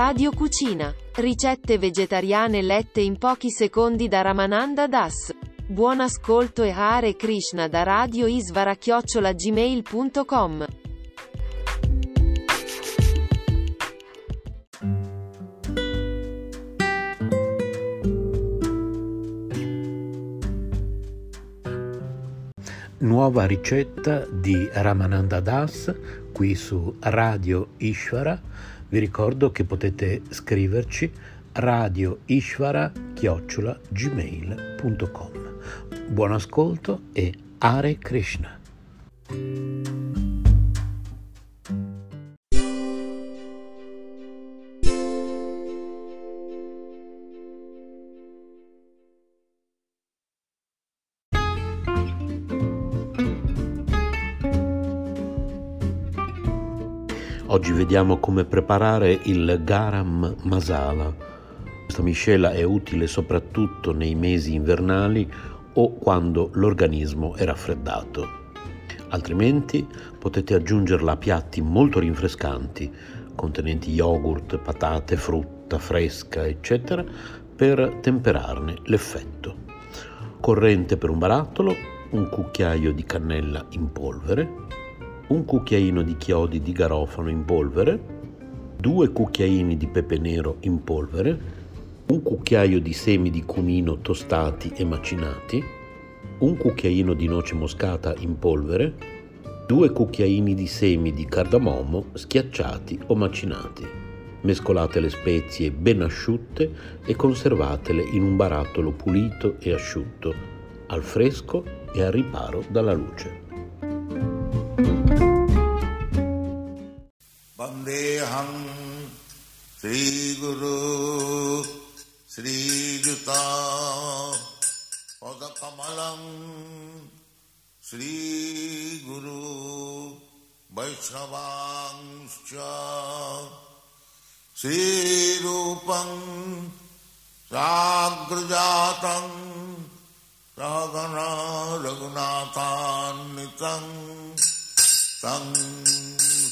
Radio Cucina. Ricette vegetariane lette in pochi secondi da Ramananda Das. Buon ascolto e Hare Krishna da Radio Isvara gmail.com. Nuova ricetta di Ramananda Das qui su Radio Ishvara vi ricordo che potete scriverci radioishvara-gmail.com Buon ascolto e Hare Krishna. Oggi vediamo come preparare il garam masala. Questa miscela è utile soprattutto nei mesi invernali o quando l'organismo è raffreddato. Altrimenti potete aggiungerla a piatti molto rinfrescanti, contenenti yogurt, patate, frutta fresca, eccetera, per temperarne l'effetto. Corrente per un barattolo, un cucchiaio di cannella in polvere, un cucchiaino di chiodi di garofano in polvere, due cucchiaini di pepe nero in polvere, un cucchiaio di semi di cumino tostati e macinati, un cucchiaino di noce moscata in polvere, due cucchiaini di semi di cardamomo schiacciati o macinati. Mescolate le spezie ben asciutte e conservatele in un barattolo pulito e asciutto, al fresco e al riparo dalla luce. वन्देऽहं श्रीगुरु श्रीयुता पदकमलं श्रीगुरु वैष्णवांश्च श्रीरूपं साग्रजातं सहगना रघुनाथान्वितं तं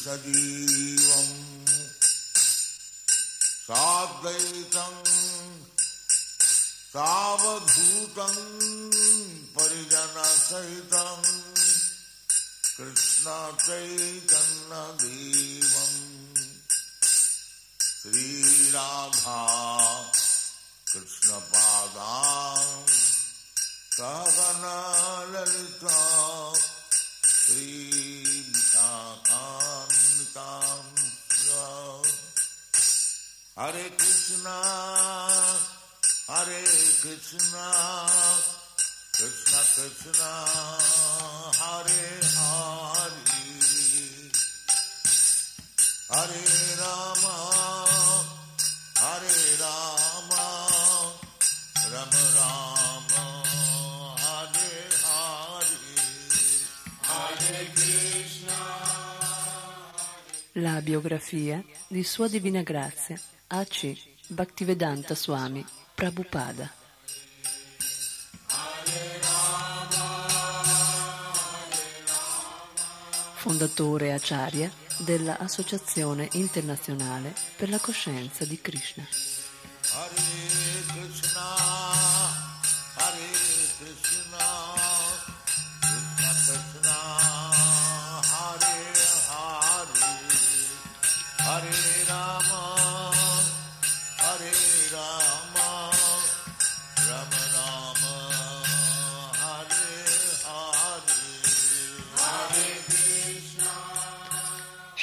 सजीवम् साद्वैतम् सावधूतम् परिजनसहितम् कृष्णचैतन्यदेवम्। श्रीराधा कृष्णपादां सहगना Hare Krishna, Hare Krishna, Krishna Krishna, Hare Hare, Hare Rama, Hare Rama, Rama Rama, Hare Hare, Hare Krishna. La biografia di Sua Divina Grazia. A.C. Bhaktivedanta Swami Prabhupada. Fondatore Acharya della Associazione Internazionale per la Coscienza di Krishna,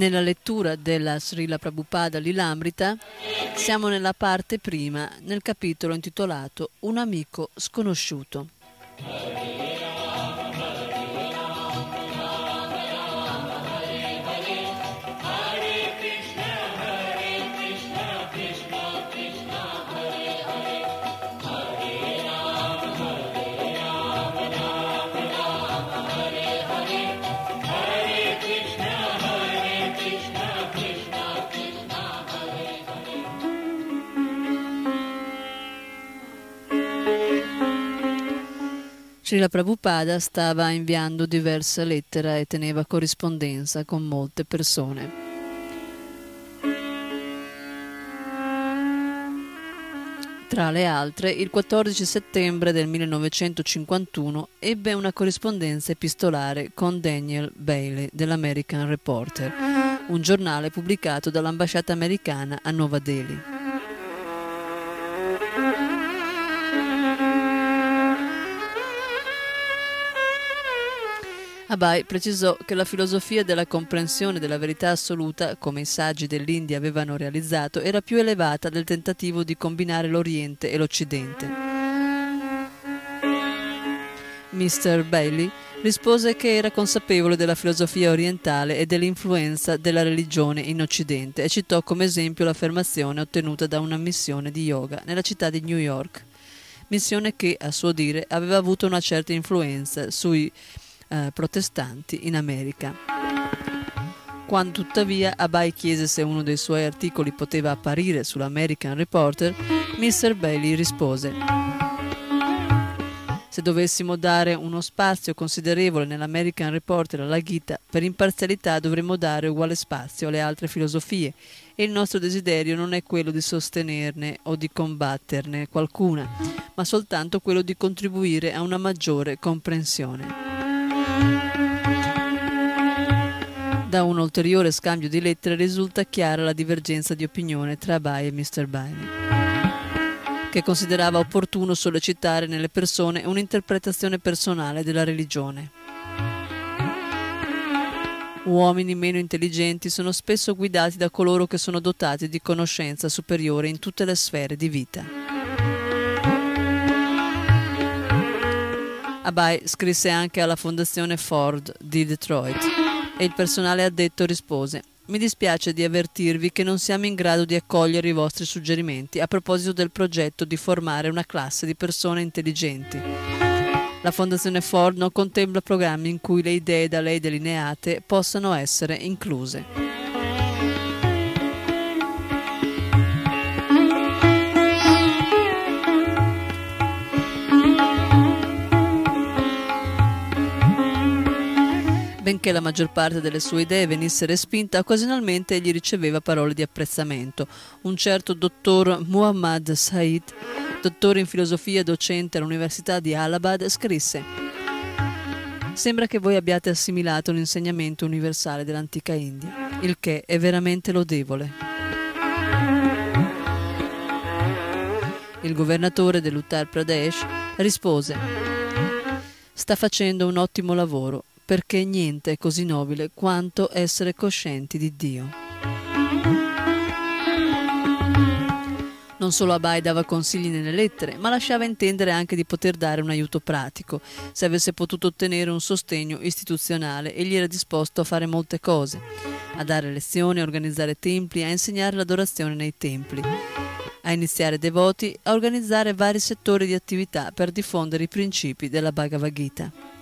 Nella lettura della Srila Prabhupada Lilamrita siamo nella parte prima, nel capitolo intitolato Un amico sconosciuto. Srila Prabhupada stava inviando diverse lettere e teneva corrispondenza con molte persone. Tra le altre, il 14 settembre del 1951 ebbe una corrispondenza epistolare con Daniel Bailey dell'American Reporter, un giornale pubblicato dall'ambasciata americana a Nuova Delhi. Abai precisò che la filosofia della comprensione della verità assoluta, come i saggi dell'India avevano realizzato, era più elevata del tentativo di combinare l'Oriente e l'Occidente. Mr. Bailey rispose che era consapevole della filosofia orientale e dell'influenza della religione in Occidente e citò come esempio l'affermazione ottenuta da una missione di yoga nella città di New York, missione che, a suo dire, aveva avuto una certa influenza sui eh, protestanti in America. Quando tuttavia Abai chiese se uno dei suoi articoli poteva apparire sull'American Reporter, Mr. Bailey rispose se dovessimo dare uno spazio considerevole nell'American Reporter alla Gita, per imparzialità dovremmo dare uguale spazio alle altre filosofie e il nostro desiderio non è quello di sostenerne o di combatterne qualcuna, ma soltanto quello di contribuire a una maggiore comprensione. Da un ulteriore scambio di lettere risulta chiara la divergenza di opinione tra Abai e Mr. Bailey, che considerava opportuno sollecitare nelle persone un'interpretazione personale della religione. Uomini meno intelligenti sono spesso guidati da coloro che sono dotati di conoscenza superiore in tutte le sfere di vita. Abai scrisse anche alla fondazione Ford di Detroit e il personale addetto rispose mi dispiace di avvertirvi che non siamo in grado di accogliere i vostri suggerimenti a proposito del progetto di formare una classe di persone intelligenti. La Fondazione Ford non contempla programmi in cui le idee da lei delineate possano essere incluse. Benché la maggior parte delle sue idee venisse respinta, occasionalmente egli riceveva parole di apprezzamento. Un certo dottor Muhammad Said, dottore in filosofia e docente all'Università di Allahabad, scrisse Sembra che voi abbiate assimilato l'insegnamento universale dell'antica India, il che è veramente lodevole. Il governatore dell'Uttar Pradesh rispose Sta facendo un ottimo lavoro perché niente è così nobile quanto essere coscienti di Dio. Non solo Abai dava consigli nelle lettere, ma lasciava intendere anche di poter dare un aiuto pratico. Se avesse potuto ottenere un sostegno istituzionale, egli era disposto a fare molte cose, a dare lezioni, a organizzare templi, a insegnare l'adorazione nei templi, a iniziare devoti, a organizzare vari settori di attività per diffondere i principi della Bhagavad Gita.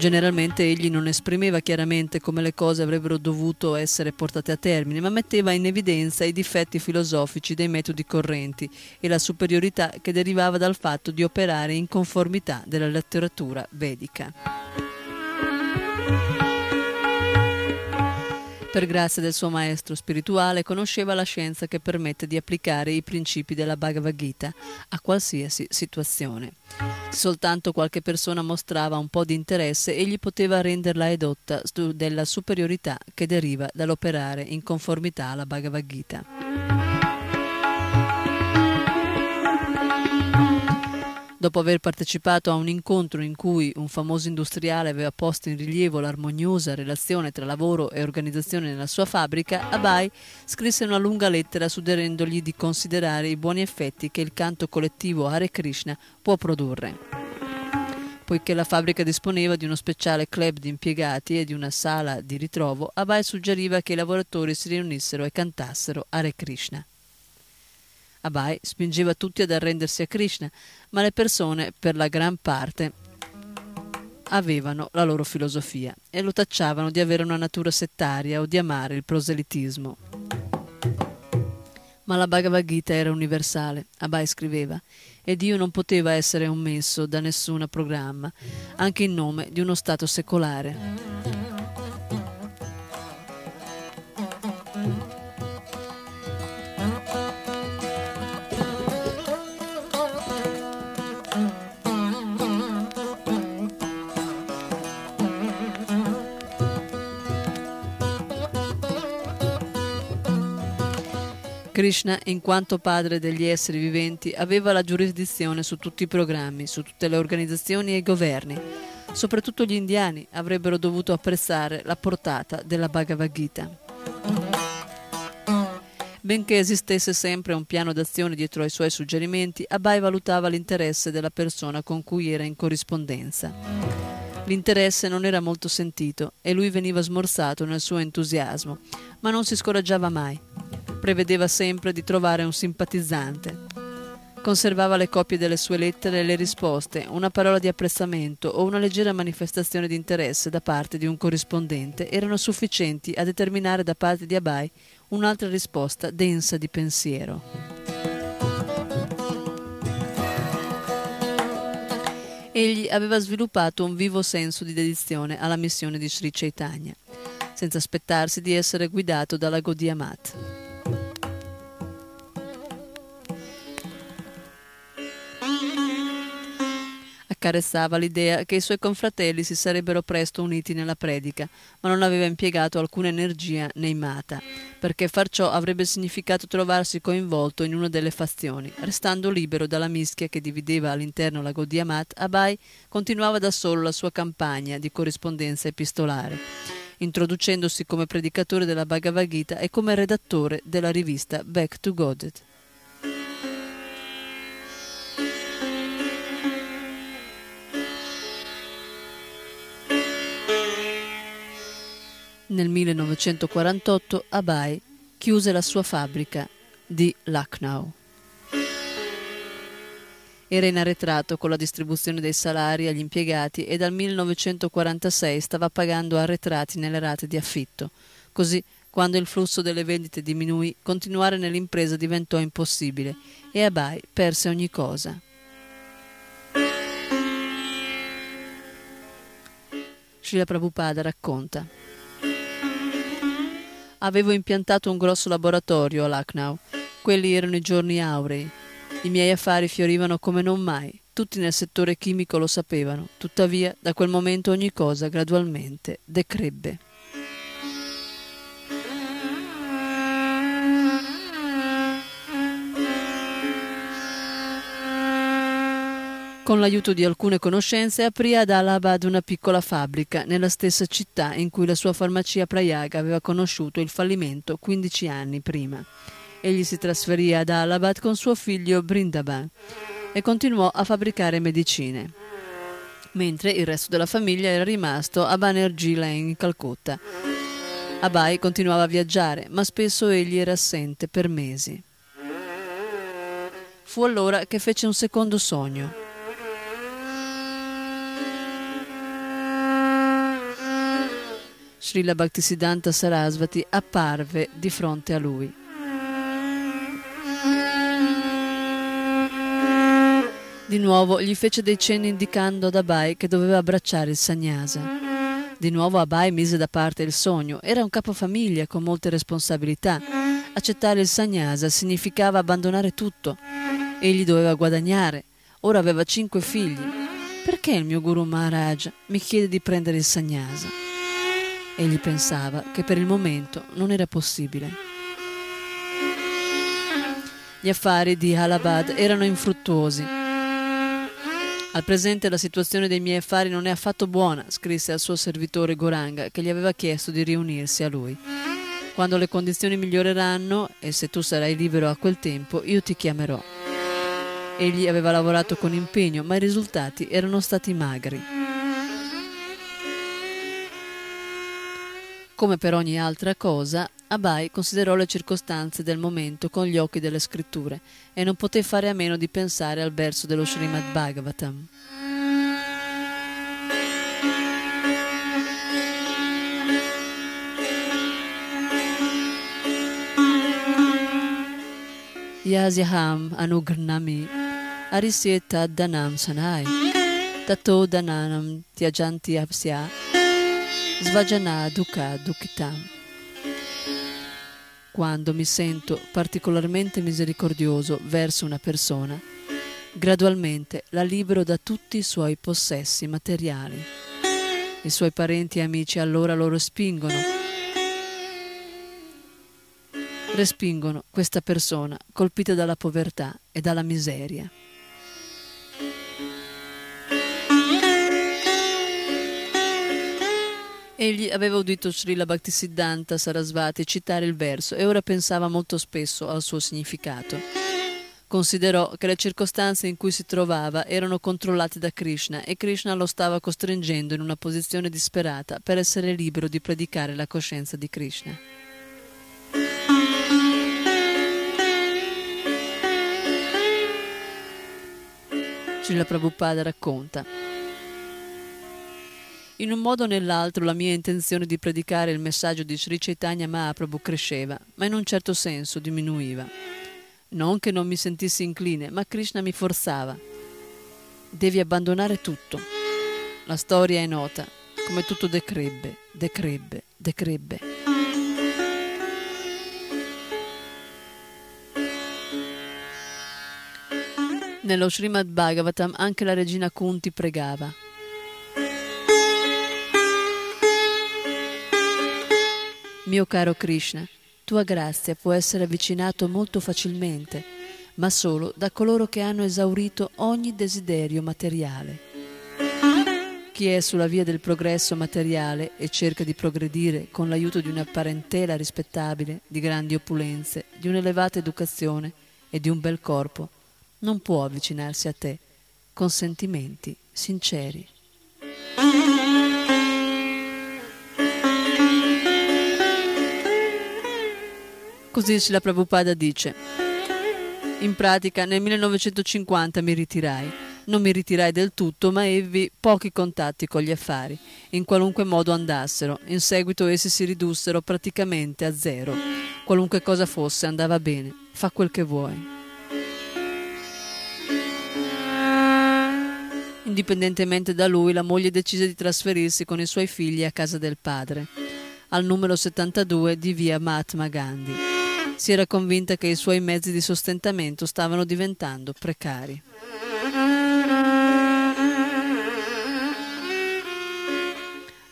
Generalmente egli non esprimeva chiaramente come le cose avrebbero dovuto essere portate a termine, ma metteva in evidenza i difetti filosofici dei metodi correnti e la superiorità che derivava dal fatto di operare in conformità della letteratura vedica. Per grazia del suo maestro spirituale conosceva la scienza che permette di applicare i principi della Bhagavad Gita a qualsiasi situazione. Soltanto qualche persona mostrava un po' di interesse, egli poteva renderla edotta della superiorità che deriva dall'operare in conformità alla Bhagavad Gita. Dopo aver partecipato a un incontro in cui un famoso industriale aveva posto in rilievo l'armoniosa relazione tra lavoro e organizzazione nella sua fabbrica, Abai scrisse una lunga lettera suggerendogli di considerare i buoni effetti che il canto collettivo Hare Krishna può produrre. Poiché la fabbrica disponeva di uno speciale club di impiegati e di una sala di ritrovo, Abai suggeriva che i lavoratori si riunissero e cantassero Hare Krishna. Abai spingeva tutti ad arrendersi a Krishna, ma le persone, per la gran parte, avevano la loro filosofia e lo tacciavano di avere una natura settaria o di amare il proselitismo. Ma la Bhagavad Gita era universale, Abai scriveva, e Dio non poteva essere omesso da nessun programma, anche in nome di uno Stato secolare. Krishna, in quanto padre degli esseri viventi, aveva la giurisdizione su tutti i programmi, su tutte le organizzazioni e i governi. Soprattutto gli indiani avrebbero dovuto apprezzare la portata della Bhagavad Gita. Benché esistesse sempre un piano d'azione dietro ai suoi suggerimenti, Abai valutava l'interesse della persona con cui era in corrispondenza. L'interesse non era molto sentito e lui veniva smorzato nel suo entusiasmo, ma non si scoraggiava mai prevedeva sempre di trovare un simpatizzante. Conservava le copie delle sue lettere e le risposte, una parola di apprezzamento o una leggera manifestazione di interesse da parte di un corrispondente erano sufficienti a determinare da parte di Abai un'altra risposta densa di pensiero. Egli aveva sviluppato un vivo senso di dedizione alla missione di Sri Chaitanya, senza aspettarsi di essere guidato dalla Gaudiya Mat. Accarezzava l'idea che i suoi confratelli si sarebbero presto uniti nella predica, ma non aveva impiegato alcuna energia nei mata, perché far ciò avrebbe significato trovarsi coinvolto in una delle fazioni. Restando libero dalla mischia che divideva all'interno la Gaudiya Mat, Abai continuava da solo la sua campagna di corrispondenza epistolare introducendosi come predicatore della Bhagavad Gita e come redattore della rivista Back to Godhead. Nel 1948 Abai chiuse la sua fabbrica di Lucknow. Era in arretrato con la distribuzione dei salari agli impiegati e dal 1946 stava pagando arretrati nelle rate di affitto. Così, quando il flusso delle vendite diminuì, continuare nell'impresa diventò impossibile e Abai perse ogni cosa. Srila Prabhupada racconta Avevo impiantato un grosso laboratorio a Lucknow. Quelli erano i giorni aurei. I miei affari fiorivano come non mai. Tutti nel settore chimico lo sapevano. Tuttavia, da quel momento ogni cosa gradualmente decrebbe. Con l'aiuto di alcune conoscenze aprì ad Allahabad una piccola fabbrica nella stessa città in cui la sua farmacia Prayaga aveva conosciuto il fallimento 15 anni prima. Egli si trasferì ad Allahabad con suo figlio Brindaban e continuò a fabbricare medicine, mentre il resto della famiglia era rimasto a Banerjee Lane in Calcutta. Abai continuava a viaggiare, ma spesso egli era assente per mesi. Fu allora che fece un secondo sogno. Srila Bhaktisiddhanta Sarasvati apparve di fronte a lui. Di nuovo gli fece dei cenni indicando ad Abai che doveva abbracciare il sannyasa. Di nuovo Abai mise da parte il sogno. Era un capofamiglia con molte responsabilità. Accettare il sannyasa significava abbandonare tutto. Egli doveva guadagnare. Ora aveva cinque figli. Perché il mio Guru Maharaj mi chiede di prendere il sannyasa? Egli pensava che per il momento non era possibile. Gli affari di Halabad erano infruttuosi. Al presente la situazione dei miei affari non è affatto buona, scrisse al suo servitore Goranga, che gli aveva chiesto di riunirsi a lui. Quando le condizioni miglioreranno, e se tu sarai libero a quel tempo, io ti chiamerò. Egli aveva lavorato con impegno, ma i risultati erano stati magri. Come per ogni altra cosa, Abai considerò le circostanze del momento con gli occhi delle scritture e non poté fare a meno di pensare al verso dello Srimad Bhagavatam. Yasyaham Anugrnami Arisyeta Danam Sanai Tato Dananam Tyajanti Apsya Svajana Dukha Dukhitam Quando mi sento particolarmente misericordioso verso una persona, gradualmente la libero da tutti i suoi possessi materiali. I suoi parenti e amici allora lo respingono respingono questa persona colpita dalla povertà e dalla miseria. Egli aveva udito Srila Bhaktisiddhanta Sarasvati citare il verso e ora pensava molto spesso al suo significato. Considerò che le circostanze in cui si trovava erano controllate da Krishna e Krishna lo stava costringendo in una posizione disperata per essere libero di predicare la coscienza di Krishna. Srila Prabhupada racconta. In un modo o nell'altro la mia intenzione di predicare il messaggio di Sri Chaitanya Mahaprabhu cresceva, ma in un certo senso diminuiva. Non che non mi sentissi incline, ma Krishna mi forzava. Devi abbandonare tutto. La storia è nota, come tutto decrebbe, decrebbe, decrebbe. Nello Srimad Bhagavatam anche la regina Kunti pregava. Mio caro Krishna, tua grazia può essere avvicinato molto facilmente, ma solo da coloro che hanno esaurito ogni desiderio materiale. Chi è sulla via del progresso materiale e cerca di progredire con l'aiuto di una parentela rispettabile, di grandi opulenze, di un'elevata educazione e di un bel corpo, non può avvicinarsi a te con sentimenti sinceri. Così Srila Prabhupada dice, in pratica nel 1950 mi ritirai. Non mi ritirai del tutto, ma ebbi pochi contatti con gli affari, in qualunque modo andassero. In seguito essi si ridussero praticamente a zero. Qualunque cosa fosse andava bene. Fa quel che vuoi. Indipendentemente da lui, la moglie decise di trasferirsi con i suoi figli a casa del padre, al numero 72 di via Mahatma Gandhi. Si era convinta che i suoi mezzi di sostentamento stavano diventando precari.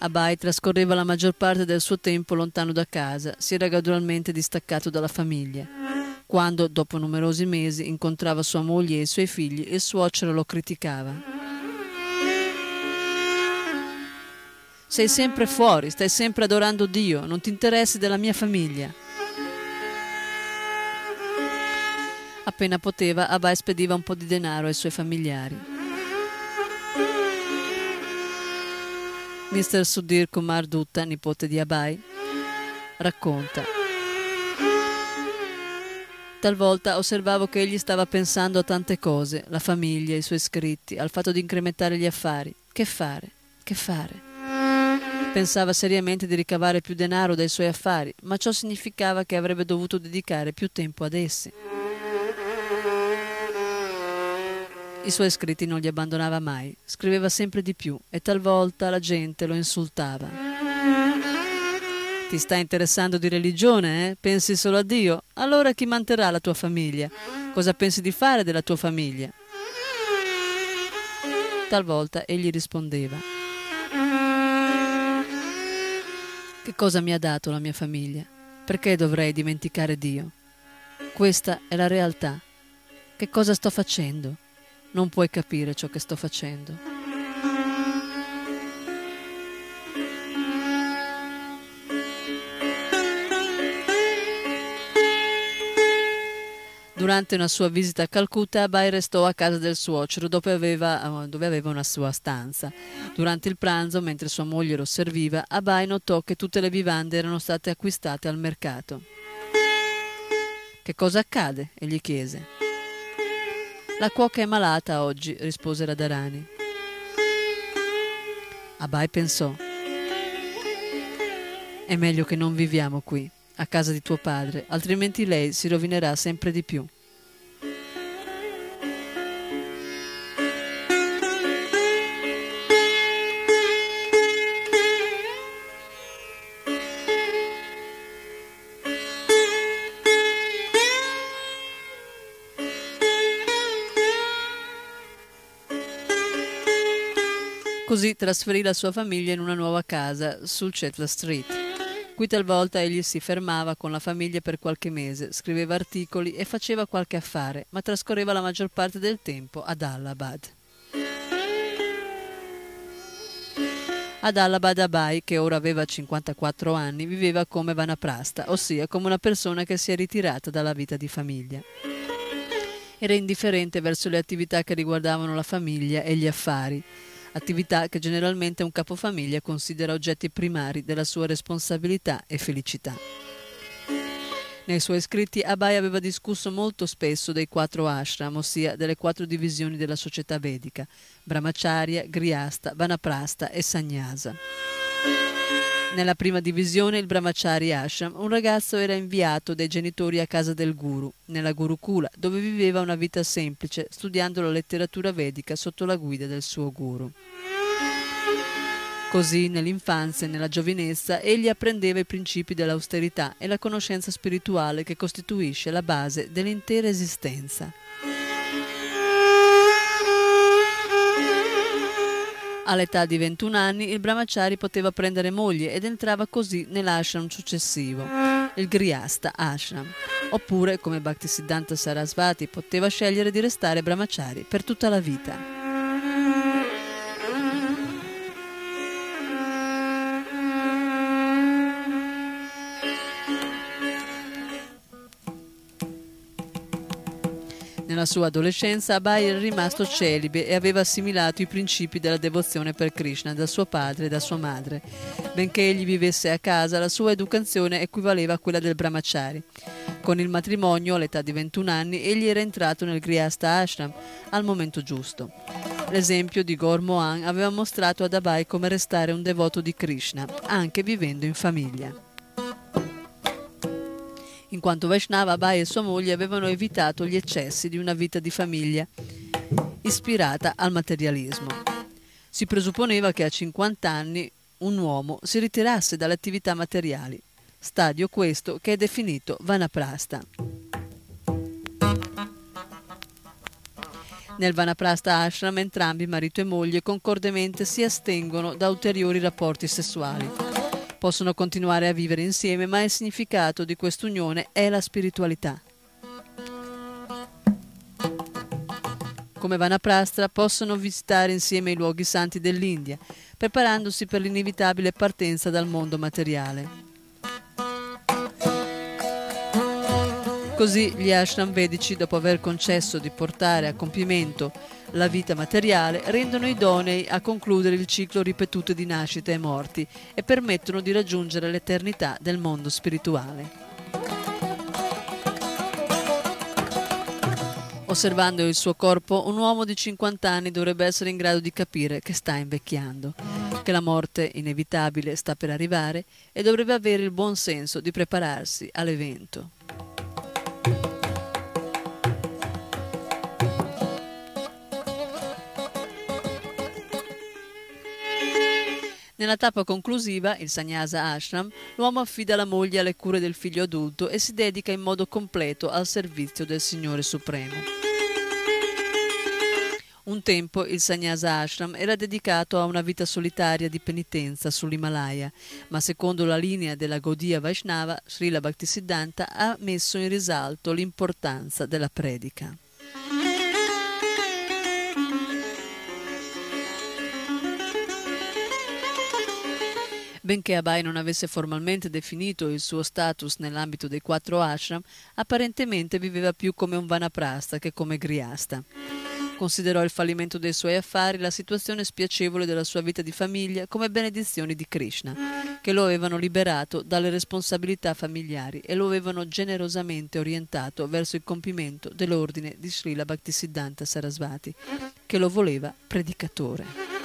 Abai trascorreva la maggior parte del suo tempo lontano da casa, si era gradualmente distaccato dalla famiglia. Quando, dopo numerosi mesi, incontrava sua moglie e i suoi figli, il suocero lo criticava. Sei sempre fuori, stai sempre adorando Dio, non ti interessi della mia famiglia. Appena poteva, Abai spediva un po' di denaro ai suoi familiari. Mr. Sudhir Kumar Dutta, nipote di Abai, racconta. Talvolta osservavo che egli stava pensando a tante cose, la famiglia, i suoi scritti, al fatto di incrementare gli affari. Che fare? Che fare? Pensava seriamente di ricavare più denaro dai suoi affari, ma ciò significava che avrebbe dovuto dedicare più tempo ad essi. I suoi scritti non li abbandonava mai, scriveva sempre di più e talvolta la gente lo insultava. Ti stai interessando di religione, eh? Pensi solo a Dio? Allora chi manterrà la tua famiglia? Cosa pensi di fare della tua famiglia? Talvolta egli rispondeva. Che cosa mi ha dato la mia famiglia? Perché dovrei dimenticare Dio? Questa è la realtà. Che cosa sto facendo? Non puoi capire ciò che sto facendo. Durante una sua visita a Calcutta, Abai restò a casa del suocero dove aveva, dove aveva una sua stanza. Durante il pranzo, mentre sua moglie lo serviva, Abai notò che tutte le vivande erano state acquistate al mercato. Che cosa accade? egli chiese. La cuoca è malata oggi, rispose Radharani. Abai pensò. È meglio che non viviamo qui a casa di tuo padre, altrimenti lei si rovinerà sempre di più. Così trasferì la sua famiglia in una nuova casa sul Chetla Street. Qui talvolta egli si fermava con la famiglia per qualche mese, scriveva articoli e faceva qualche affare, ma trascorreva la maggior parte del tempo ad Allahabad. Ad Allahabad Abai, che ora aveva 54 anni, viveva come vanaprasta, ossia come una persona che si è ritirata dalla vita di famiglia. Era indifferente verso le attività che riguardavano la famiglia e gli affari, attività che generalmente un capofamiglia considera oggetti primari della sua responsabilità e felicità. Nei suoi scritti Abai aveva discusso molto spesso dei quattro ashram, ossia delle quattro divisioni della società vedica, Brahmacharya, Grihasta, Vanaprasta e Sannyasa. Nella prima divisione, il Brahmachari Ashram, un ragazzo era inviato dai genitori a casa del guru, nella Gurukula, dove viveva una vita semplice, studiando la letteratura vedica sotto la guida del suo guru. Così, nell'infanzia e nella giovinezza, egli apprendeva i principi dell'austerità e la conoscenza spirituale che costituisce la base dell'intera esistenza. All'età di 21 anni il Brahmachari poteva prendere moglie ed entrava così nell'ashram successivo, il Grihasta Ashram, oppure, come Bhaktisiddhanta Sarasvati, poteva scegliere di restare Brahmachari per tutta la vita. Sua adolescenza Abai era rimasto celibe e aveva assimilato i principi della devozione per Krishna da suo padre e da sua madre. Benché egli vivesse a casa, la sua educazione equivaleva a quella del brahmachari. Con il matrimonio, all'età di 21 anni, egli era entrato nel Grihasta Ashram al momento giusto. L'esempio di Gaur Mohan aveva mostrato ad Abai come restare un devoto di Krishna, anche vivendo in famiglia in quanto Vaishnava Abai e sua moglie avevano evitato gli eccessi di una vita di famiglia ispirata al materialismo. Si presupponeva che a 50 anni un uomo si ritirasse dalle attività materiali, stadio questo che è definito vanaprasta. Nel Vanaprasta Ashram entrambi, marito e moglie, concordemente si astengono da ulteriori rapporti sessuali possono continuare a vivere insieme, ma il significato di quest'unione è la spiritualità. Come Vanaprastra possono visitare insieme i luoghi santi dell'India, preparandosi per l'inevitabile partenza dal mondo materiale. Così gli ashram vedici, dopo aver concesso di portare a compimento la vita materiale, rendono idonei a concludere il ciclo ripetuto di nascite e morti e permettono di raggiungere l'eternità del mondo spirituale. Osservando il suo corpo, un uomo di 50 anni dovrebbe essere in grado di capire che sta invecchiando, che la morte inevitabile sta per arrivare e dovrebbe avere il buon senso di prepararsi all'evento. Nella tappa conclusiva, il Sannyasa Ashram, l'uomo affida la moglie alle cure del figlio adulto e si dedica in modo completo al servizio del Signore Supremo. Un tempo il Sannyasa Ashram era dedicato a una vita solitaria di penitenza sull'Himalaya, ma secondo la linea della Gaudiya Vaishnava, Srila Bhaktisiddhanta ha messo in risalto l'importanza della predica. Benché Abai non avesse formalmente definito il suo status nell'ambito dei quattro ashram, apparentemente viveva più come un vanaprasta che come griasta. Considerò il fallimento dei suoi affari, la situazione spiacevole della sua vita di famiglia come benedizioni di Krishna, che lo avevano liberato dalle responsabilità familiari e lo avevano generosamente orientato verso il compimento dell'ordine di Srila Bhaktisiddhanta Sarasvati, che lo voleva predicatore.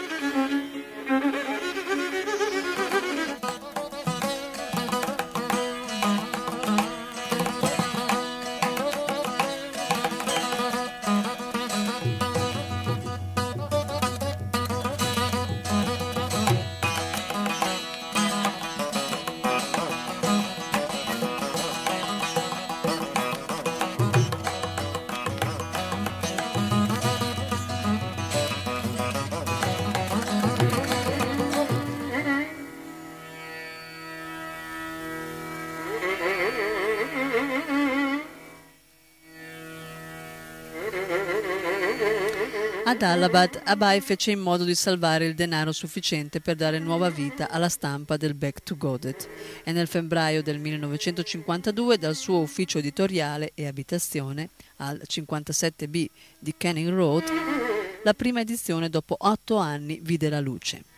Allahabad, Abai fece in modo di salvare il denaro sufficiente per dare nuova vita alla stampa del Back to Godet e nel febbraio del 1952 dal suo ufficio editoriale e abitazione al 57B di Canning Road, la prima edizione dopo otto anni vide la luce.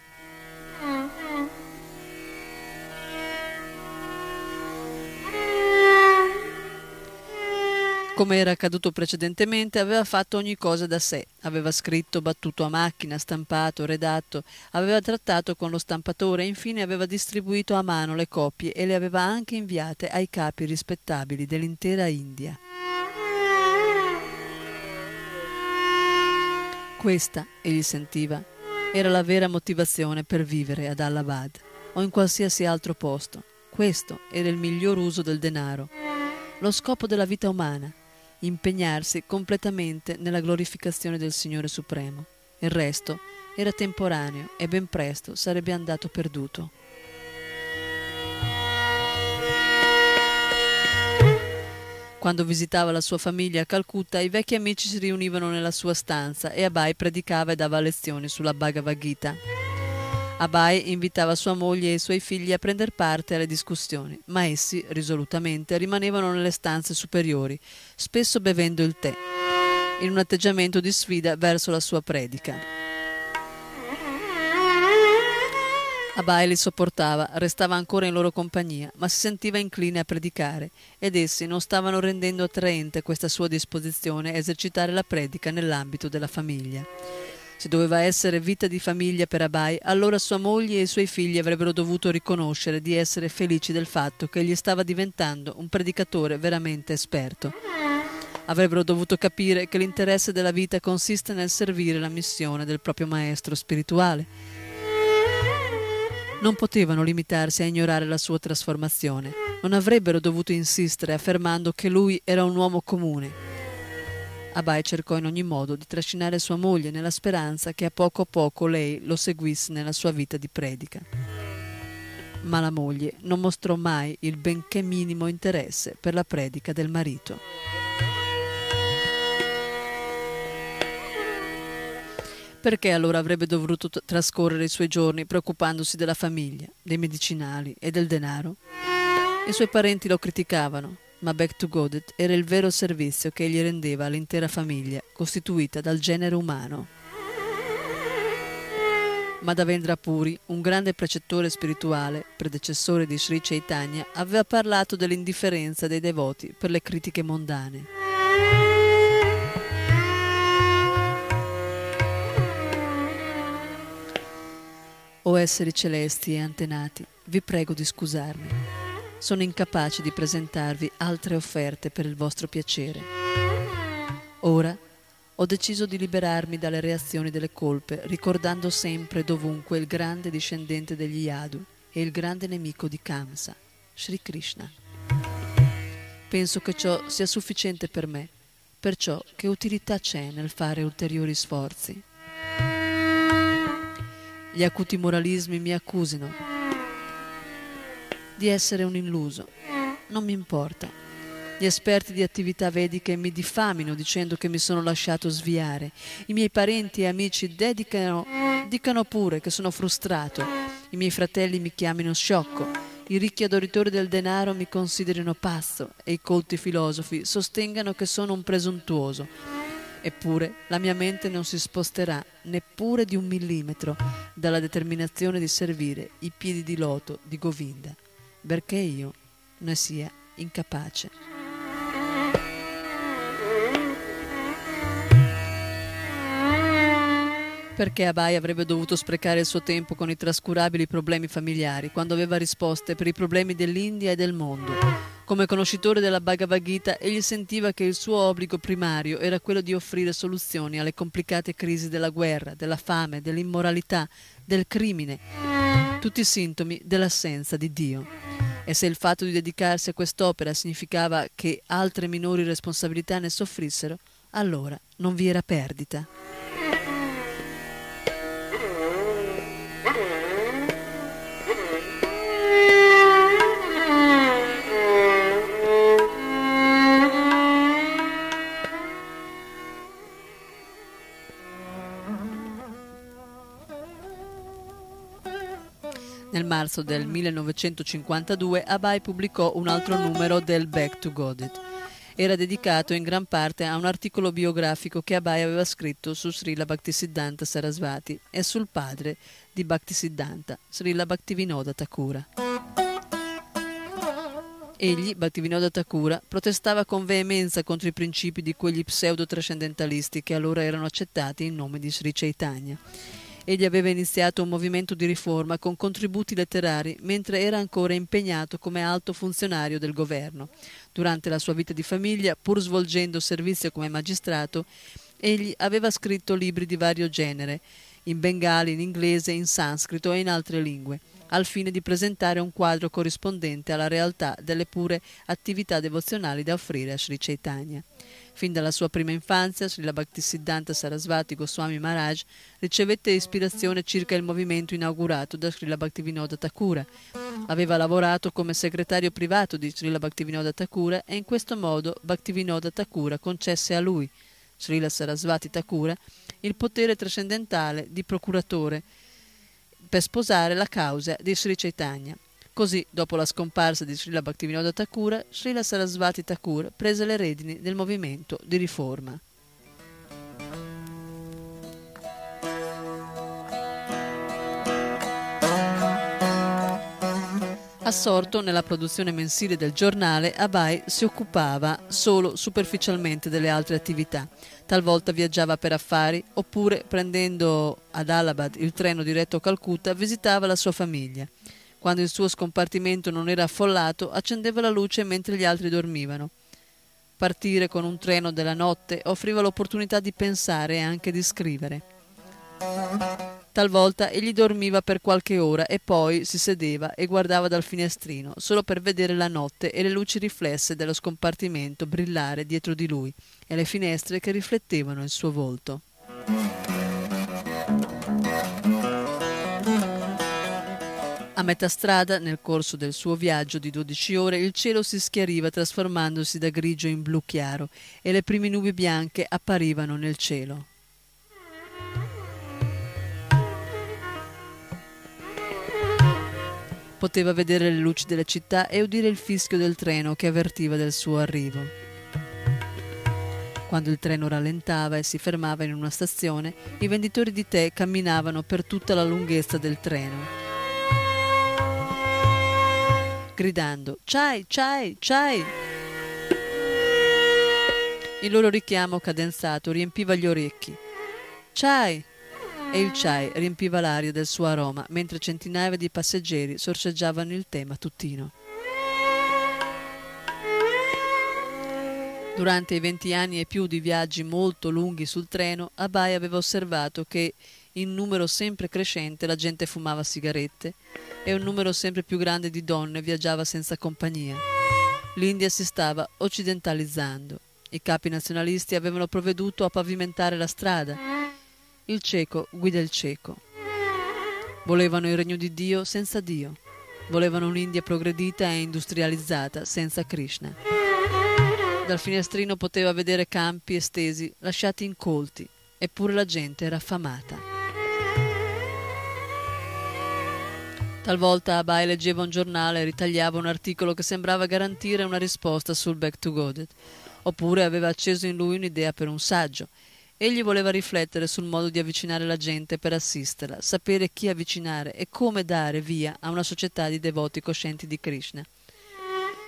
Come era accaduto precedentemente, aveva fatto ogni cosa da sé. Aveva scritto, battuto a macchina, stampato, redatto, aveva trattato con lo stampatore e infine aveva distribuito a mano le copie e le aveva anche inviate ai capi rispettabili dell'intera India. Questa, egli sentiva, era la vera motivazione per vivere ad Allahabad o in qualsiasi altro posto. Questo era il miglior uso del denaro, lo scopo della vita umana impegnarsi completamente nella glorificazione del Signore Supremo. Il resto era temporaneo e ben presto sarebbe andato perduto. Quando visitava la sua famiglia a Calcutta, i vecchi amici si riunivano nella sua stanza e Abai predicava e dava lezioni sulla Bhagavad Gita. Abai invitava sua moglie e i suoi figli a prendere parte alle discussioni, ma essi, risolutamente, rimanevano nelle stanze superiori, spesso bevendo il tè, in un atteggiamento di sfida verso la sua predica. Abai li sopportava, restava ancora in loro compagnia, ma si sentiva incline a predicare, ed essi non stavano rendendo attraente questa sua disposizione a esercitare la predica nell'ambito della famiglia. Se doveva essere vita di famiglia per Abai, allora sua moglie e i suoi figli avrebbero dovuto riconoscere di essere felici del fatto che egli stava diventando un predicatore veramente esperto. Avrebbero dovuto capire che l'interesse della vita consiste nel servire la missione del proprio maestro spirituale. Non potevano limitarsi a ignorare la sua trasformazione, non avrebbero dovuto insistere affermando che lui era un uomo comune, Abai cercò in ogni modo di trascinare sua moglie nella speranza che a poco a poco lei lo seguisse nella sua vita di predica. Ma la moglie non mostrò mai il benché minimo interesse per la predica del marito. Perché allora avrebbe dovuto trascorrere i suoi giorni preoccupandosi della famiglia, dei medicinali e del denaro? I suoi parenti lo criticavano, ma Back to Godet era il vero servizio che egli rendeva all'intera famiglia, costituita dal genere umano. Madhavendra Puri, un grande precettore spirituale, predecessore di Sri Chaitanya, aveva parlato dell'indifferenza dei devoti per le critiche mondane. O esseri celesti e antenati, vi prego di scusarmi sono incapace di presentarvi altre offerte per il vostro piacere. Ora ho deciso di liberarmi dalle reazioni delle colpe, ricordando sempre dovunque il grande discendente degli Yadu e il grande nemico di Kamsa, Sri Krishna. Penso che ciò sia sufficiente per me, perciò che utilità c'è nel fare ulteriori sforzi? Gli acuti moralismi mi accusino di essere un illuso. Non mi importa. Gli esperti di attività vediche mi diffamino dicendo che mi sono lasciato sviare. I miei parenti e amici dedicano, dicano pure che sono frustrato. I miei fratelli mi chiamino sciocco. I ricchi adoritori del denaro mi considerino pazzo e i colti filosofi sostengano che sono un presuntuoso. Eppure la mia mente non si sposterà neppure di un millimetro dalla determinazione di servire i piedi di loto di Govinda perché io ne sia incapace. Perché Abai avrebbe dovuto sprecare il suo tempo con i trascurabili problemi familiari quando aveva risposte per i problemi dell'India e del mondo? Come conoscitore della Bhagavad Gita, egli sentiva che il suo obbligo primario era quello di offrire soluzioni alle complicate crisi della guerra, della fame, dell'immoralità, del crimine, tutti sintomi dell'assenza di Dio. E se il fatto di dedicarsi a quest'opera significava che altre minori responsabilità ne soffrissero, allora non vi era perdita. Marzo del 1952 Abai pubblicò un altro numero del Back to Godit. Era dedicato in gran parte a un articolo biografico che Abai aveva scritto su Srila Bhaktisiddhanta Sarasvati e sul padre di Bhaktisiddhanta, Srila Bhaktivinoda Thakura. Egli, Bhattivinoda Thakura, protestava con veemenza contro i principi di quegli pseudo-trascendentalisti che allora erano accettati in nome di Sri Chaitanya. Egli aveva iniziato un movimento di riforma con contributi letterari mentre era ancora impegnato come alto funzionario del governo. Durante la sua vita di famiglia, pur svolgendo servizio come magistrato, egli aveva scritto libri di vario genere, in bengali, in inglese, in sanscrito e in altre lingue al fine di presentare un quadro corrispondente alla realtà delle pure attività devozionali da offrire a Sri Chaitanya. Fin dalla sua prima infanzia, Srila Bhaktisiddhanta Sarasvati Goswami Maharaj ricevette ispirazione circa il movimento inaugurato da Srila Bhaktivinoda Thakura. Aveva lavorato come segretario privato di Srila Bhaktivinoda Thakura e in questo modo Bhaktivinoda Thakura concesse a lui, Srila Sarasvati Thakura, il potere trascendentale di procuratore per sposare la causa di Sri Chaitanya. Così, dopo la scomparsa di Srila Bhaktivinoda Thakur, Srila Sarasvati Thakur prese le redini del movimento di riforma. Assorto nella produzione mensile del giornale, Abai si occupava solo superficialmente delle altre attività. Talvolta viaggiava per affari, oppure prendendo ad Allahabad il treno diretto a Calcutta, visitava la sua famiglia. Quando il suo scompartimento non era affollato, accendeva la luce mentre gli altri dormivano. Partire con un treno della notte offriva l'opportunità di pensare e anche di scrivere. Talvolta egli dormiva per qualche ora e poi si sedeva e guardava dal finestrino, solo per vedere la notte e le luci riflesse dello scompartimento brillare dietro di lui e le finestre che riflettevano il suo volto. A metà strada, nel corso del suo viaggio di 12 ore, il cielo si schiariva trasformandosi da grigio in blu chiaro e le prime nubi bianche apparivano nel cielo. Poteva vedere le luci delle città e udire il fischio del treno che avvertiva del suo arrivo. Quando il treno rallentava e si fermava in una stazione, i venditori di tè camminavano per tutta la lunghezza del treno, gridando Chai, chai, chai! Il loro richiamo cadenzato riempiva gli orecchi. Chai! E il chai riempiva l'aria del suo aroma mentre centinaia di passeggeri sorseggiavano il tè mattutino. Durante i venti anni e più di viaggi molto lunghi sul treno, Abai aveva osservato che in numero sempre crescente la gente fumava sigarette e un numero sempre più grande di donne viaggiava senza compagnia. L'India si stava occidentalizzando. I capi nazionalisti avevano provveduto a pavimentare la strada il cieco guida il cieco. Volevano il regno di Dio senza Dio. Volevano un'India progredita e industrializzata senza Krishna. Dal finestrino poteva vedere campi estesi lasciati incolti, eppure la gente era affamata. Talvolta Abai leggeva un giornale e ritagliava un articolo che sembrava garantire una risposta sul Back to Godet, oppure aveva acceso in lui un'idea per un saggio Egli voleva riflettere sul modo di avvicinare la gente per assisterla, sapere chi avvicinare e come dare via a una società di devoti coscienti di Krishna.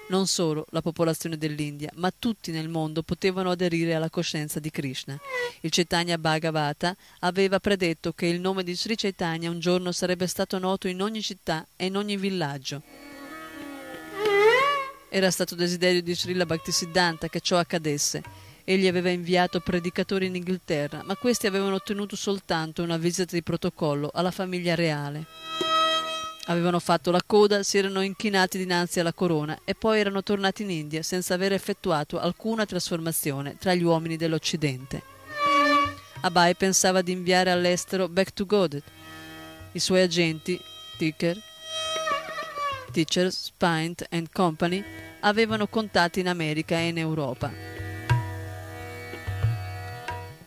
Non solo la popolazione dell'India, ma tutti nel mondo potevano aderire alla coscienza di Krishna. Il Chaitanya Bhagavata aveva predetto che il nome di Sri Chaitanya un giorno sarebbe stato noto in ogni città e in ogni villaggio. Era stato desiderio di Srila Bhaktisiddhanta che ciò accadesse Egli aveva inviato predicatori in Inghilterra, ma questi avevano ottenuto soltanto una visita di protocollo alla famiglia reale. Avevano fatto la coda, si erano inchinati dinanzi alla corona e poi erano tornati in India senza aver effettuato alcuna trasformazione tra gli uomini dell'Occidente. Abai pensava di inviare all'estero Back to Godet. I suoi agenti, Ticker, Teachers, Spint and Company, avevano contatti in America e in Europa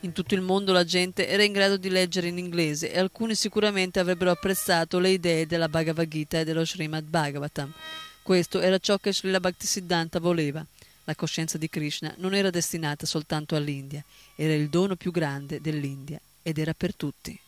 In tutto il mondo la gente era in grado di leggere in inglese e alcuni sicuramente avrebbero apprezzato le idee della Bhagavad Gita e dello Srimad Bhagavatam. Questo era ciò che Srila Bhaktisiddhanta voleva. La coscienza di Krishna non era destinata soltanto all'India, era il dono più grande dell'India ed era per tutti.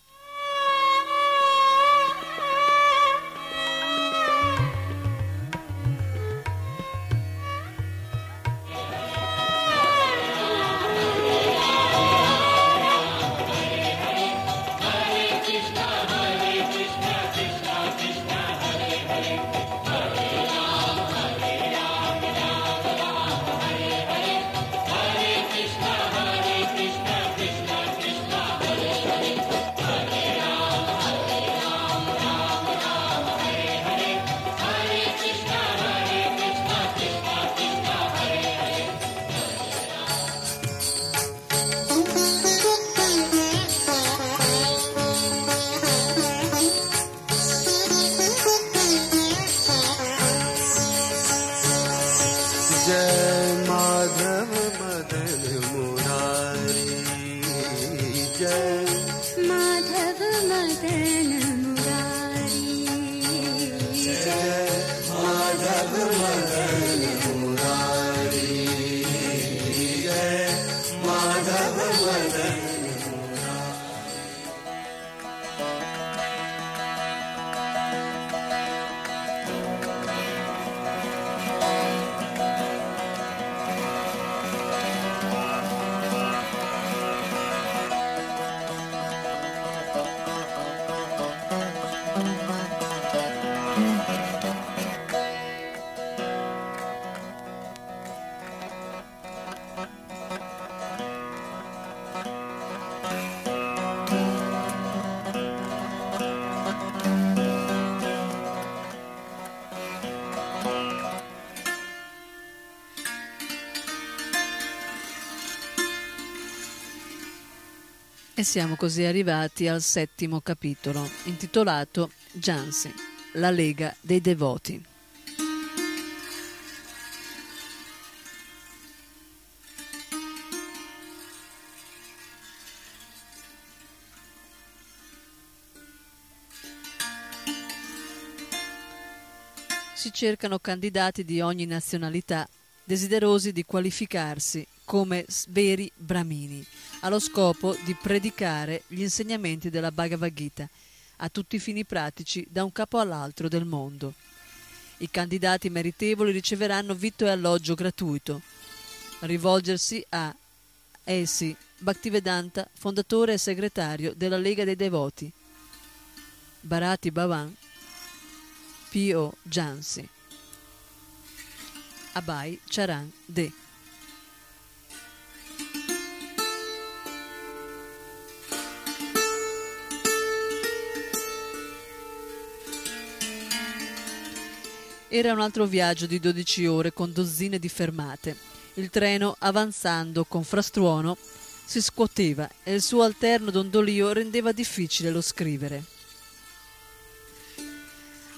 Siamo così arrivati al settimo capitolo, intitolato Jansi, la Lega dei Devoti. Si cercano candidati di ogni nazionalità desiderosi di qualificarsi come veri brahmini, allo scopo di predicare gli insegnamenti della Bhagavad Gita a tutti i fini pratici da un capo all'altro del mondo. I candidati meritevoli riceveranno vitto e alloggio gratuito. Rivolgersi a essi, Bhaktivedanta, fondatore e segretario della Lega dei Devoti, Bharati Bhavan, P.O. Jansi, Abai Charan De. Era un altro viaggio di 12 ore con dozzine di fermate. Il treno, avanzando con frastuono, si scuoteva e il suo alterno dondolio rendeva difficile lo scrivere.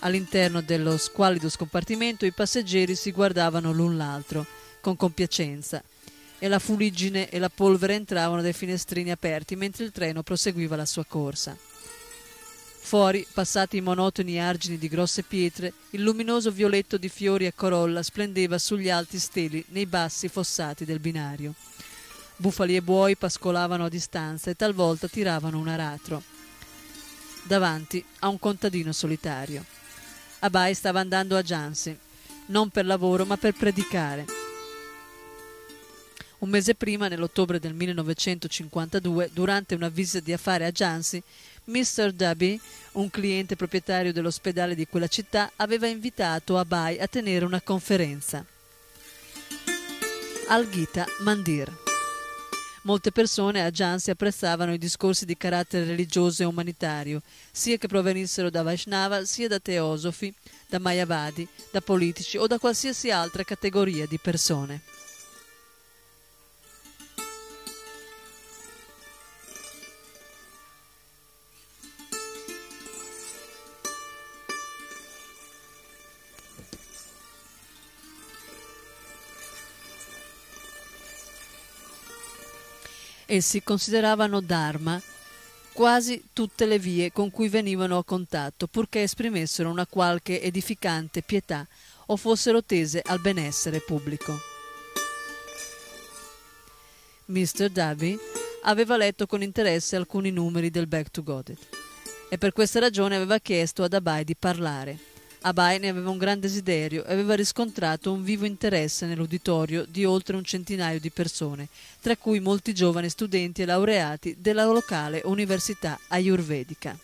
All'interno dello squallido scompartimento i passeggeri si guardavano l'un l'altro con compiacenza e la fuliggine e la polvere entravano dai finestrini aperti mentre il treno proseguiva la sua corsa. Fuori, passati i monotoni argini di grosse pietre, il luminoso violetto di fiori e corolla splendeva sugli alti steli nei bassi fossati del binario. Bufali e buoi pascolavano a distanza e talvolta tiravano un aratro. Davanti a un contadino solitario. Abai stava andando a Jansi, non per lavoro ma per predicare. Un mese prima, nell'ottobre del 1952, durante una visita di affari a Jansi, Mr. Dubby, un cliente proprietario dell'ospedale di quella città, aveva invitato Abai a tenere una conferenza. Al Gita Mandir. Molte persone a Jansi apprezzavano i discorsi di carattere religioso e umanitario, sia che provenissero da Vaishnava, sia da teosofi, da Mayavadi, da politici o da qualsiasi altra categoria di persone. Essi consideravano Dharma quasi tutte le vie con cui venivano a contatto, purché esprimessero una qualche edificante pietà o fossero tese al benessere pubblico. Mr. Daby aveva letto con interesse alcuni numeri del Back to Godet e per questa ragione aveva chiesto ad Abai di parlare. Abai ne aveva un gran desiderio e aveva riscontrato un vivo interesse nell'uditorio di oltre un centinaio di persone, tra cui molti giovani studenti e laureati della locale università ayurvedica.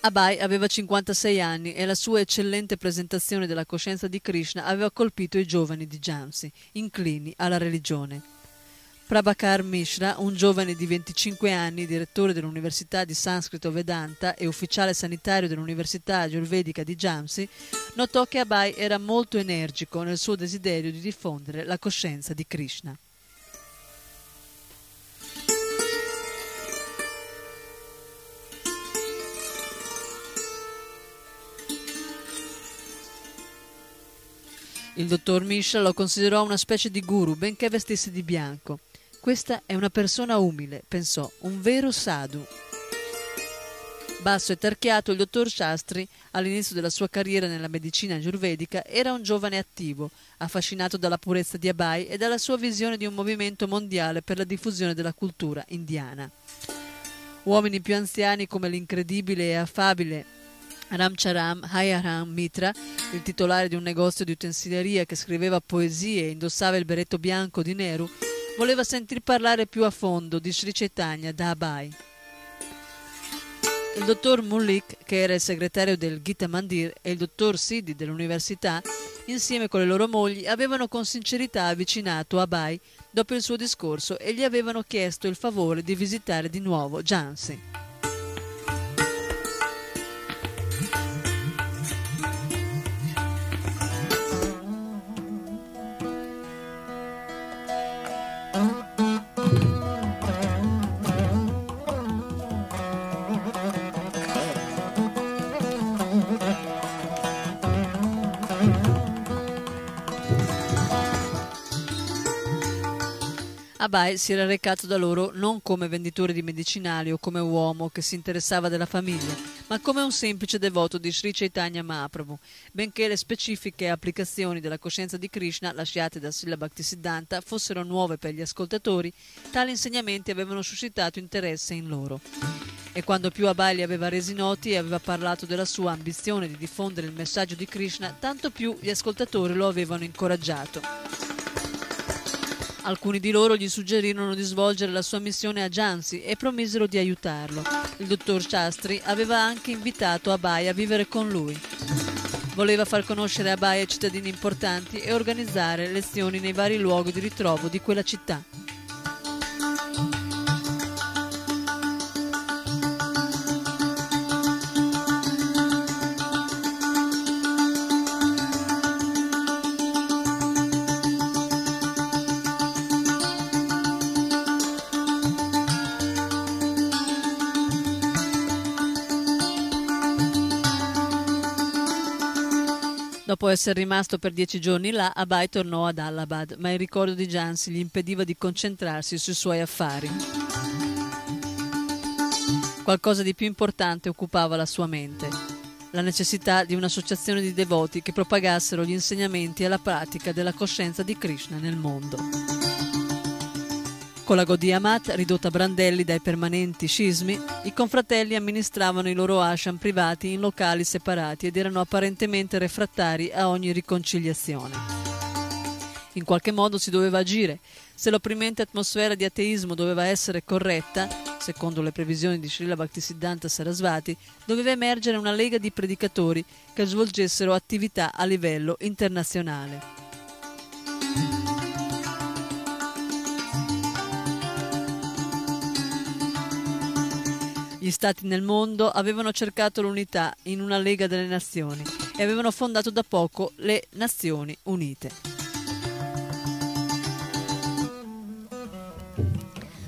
Abai aveva 56 anni e la sua eccellente presentazione della coscienza di Krishna aveva colpito i giovani di Jamsi, inclini alla religione. Prabhakar Mishra, un giovane di 25 anni, direttore dell'Università di Sanscrito Vedanta e ufficiale sanitario dell'Università Ayurvedica di Jamsi, notò che Abai era molto energico nel suo desiderio di diffondere la coscienza di Krishna. Il dottor Mishra lo considerò una specie di guru, benché vestisse di bianco. Questa è una persona umile, pensò, un vero sadhu. Basso e tarchiato, il dottor Shastri, all'inizio della sua carriera nella medicina ayurvedica, era un giovane attivo, affascinato dalla purezza di Abai e dalla sua visione di un movimento mondiale per la diffusione della cultura indiana. Uomini più anziani come l'incredibile e affabile Ramcharam Hayaram Mitra, il titolare di un negozio di utensileria che scriveva poesie e indossava il berretto bianco di Nehru, voleva sentir parlare più a fondo di Sri Chaitanya da Abai. Il dottor Mullik, che era il segretario del Gita Mandir, e il dottor Sidi dell'università, insieme con le loro mogli, avevano con sincerità avvicinato Abai dopo il suo discorso e gli avevano chiesto il favore di visitare di nuovo Jansi. Abai si era recato da loro non come venditore di medicinali o come uomo che si interessava della famiglia, ma come un semplice devoto di Sri Chaitanya Mahaprabhu, benché le specifiche applicazioni della coscienza di Krishna lasciate da Srila Bhaktisiddhanta fossero nuove per gli ascoltatori, tali insegnamenti avevano suscitato interesse in loro. E quando più Abai li aveva resi noti e aveva parlato della sua ambizione di diffondere il messaggio di Krishna, tanto più gli ascoltatori lo avevano incoraggiato. Alcuni di loro gli suggerirono di svolgere la sua missione a Jansi e promisero di aiutarlo. Il dottor Shastri aveva anche invitato Abai a vivere con lui. Voleva far conoscere Abai ai cittadini importanti e organizzare lezioni nei vari luoghi di ritrovo di quella città. Dopo essere rimasto per dieci giorni là, Abai tornò ad Allahabad, ma il ricordo di Jansi gli impediva di concentrarsi sui suoi affari. Qualcosa di più importante occupava la sua mente, la necessità di un'associazione di devoti che propagassero gli insegnamenti e la pratica della coscienza di Krishna nel mondo. Con la Gaudiya Mat, ridotta a brandelli dai permanenti scismi, i confratelli amministravano i loro asham privati in locali separati ed erano apparentemente refrattari a ogni riconciliazione. In qualche modo si doveva agire. Se l'opprimente atmosfera di ateismo doveva essere corretta, secondo le previsioni di Srila Bhaktisiddhanta Sarasvati, doveva emergere una lega di predicatori che svolgessero attività a livello internazionale. Gli stati nel mondo avevano cercato l'unità in una Lega delle Nazioni e avevano fondato da poco le Nazioni Unite.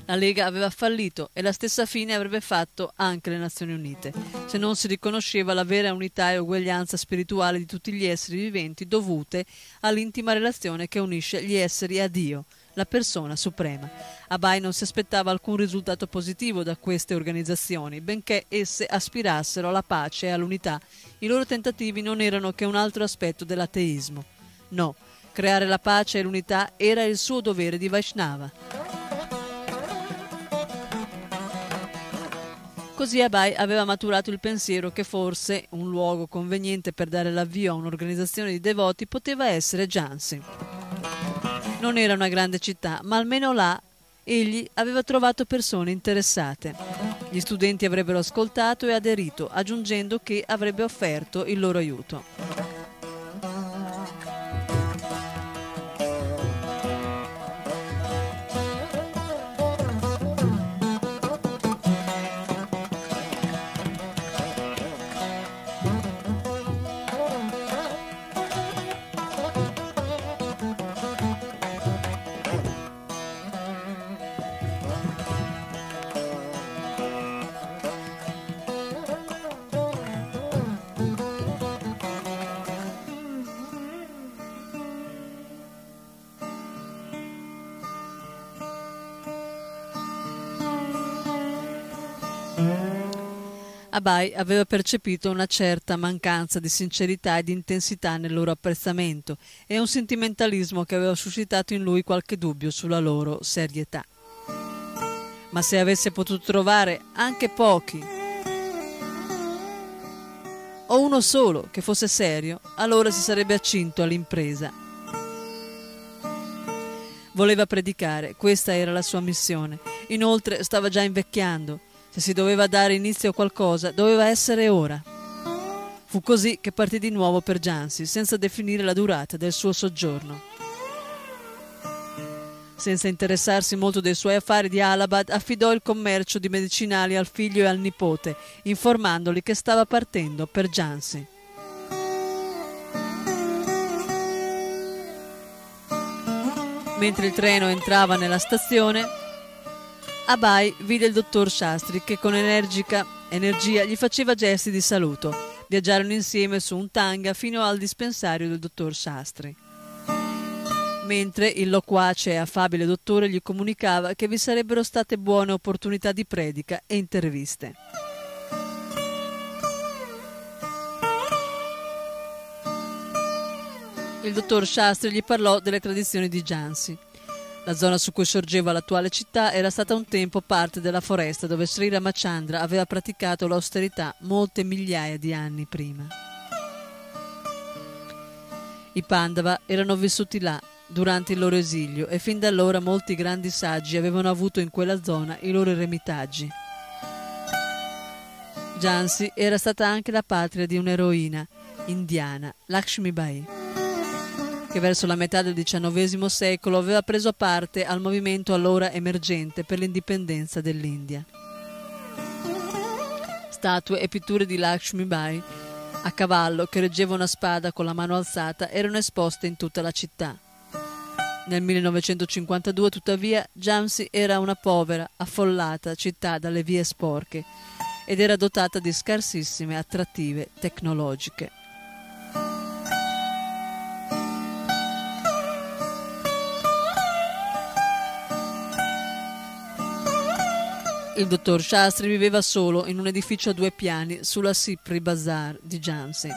La Lega aveva fallito e la stessa fine avrebbe fatto anche le Nazioni Unite, se non si riconosceva la vera unità e uguaglianza spirituale di tutti gli esseri viventi dovute all'intima relazione che unisce gli esseri a Dio, la persona suprema. Abai non si aspettava alcun risultato positivo da queste organizzazioni, benché esse aspirassero alla pace e all'unità. I loro tentativi non erano che un altro aspetto dell'ateismo. No, creare la pace e l'unità era il suo dovere di Vaishnava. Così Abai aveva maturato il pensiero che forse un luogo conveniente per dare l'avvio a un'organizzazione di devoti poteva essere Jansi. Non era una grande città, ma almeno là egli aveva trovato persone interessate. Gli studenti avrebbero ascoltato e aderito, aggiungendo che avrebbe offerto il loro aiuto. Abai aveva percepito una certa mancanza di sincerità e di intensità nel loro apprezzamento e un sentimentalismo che aveva suscitato in lui qualche dubbio sulla loro serietà. Ma se avesse potuto trovare anche pochi o uno solo che fosse serio, allora si sarebbe accinto all'impresa. Voleva predicare, questa era la sua missione. Inoltre stava già invecchiando se si doveva dare inizio a qualcosa, doveva essere ora. Fu così che partì di nuovo per Jansi, senza definire la durata del suo soggiorno. Senza interessarsi molto dei suoi affari di Alabad, affidò il commercio di medicinali al figlio e al nipote, informandoli che stava partendo per Jansi. Mentre il treno entrava nella stazione, Abai vide il dottor Shastri che con energica energia gli faceva gesti di saluto. Viaggiarono insieme su un tanga fino al dispensario del dottor Shastri. Mentre il loquace e affabile dottore gli comunicava che vi sarebbero state buone opportunità di predica e interviste. Il dottor Shastri gli parlò delle tradizioni di Jansi. La zona su cui sorgeva l'attuale città era stata un tempo parte della foresta dove Sri Ramachandra aveva praticato l'austerità molte migliaia di anni prima. I Pandava erano vissuti là durante il loro esilio e fin da allora molti grandi saggi avevano avuto in quella zona i loro eremitaggi. Jansi era stata anche la patria di un'eroina indiana, Lakshmi Bai che verso la metà del XIX secolo aveva preso parte al movimento allora emergente per l'indipendenza dell'India. Statue e pitture di Lakshmi Bai a cavallo che reggeva una spada con la mano alzata erano esposte in tutta la città. Nel 1952, tuttavia, Jamsi era una povera, affollata città dalle vie sporche ed era dotata di scarsissime attrattive tecnologiche. Il dottor Shastri viveva solo in un edificio a due piani sulla Sipri Bazar di Jansi.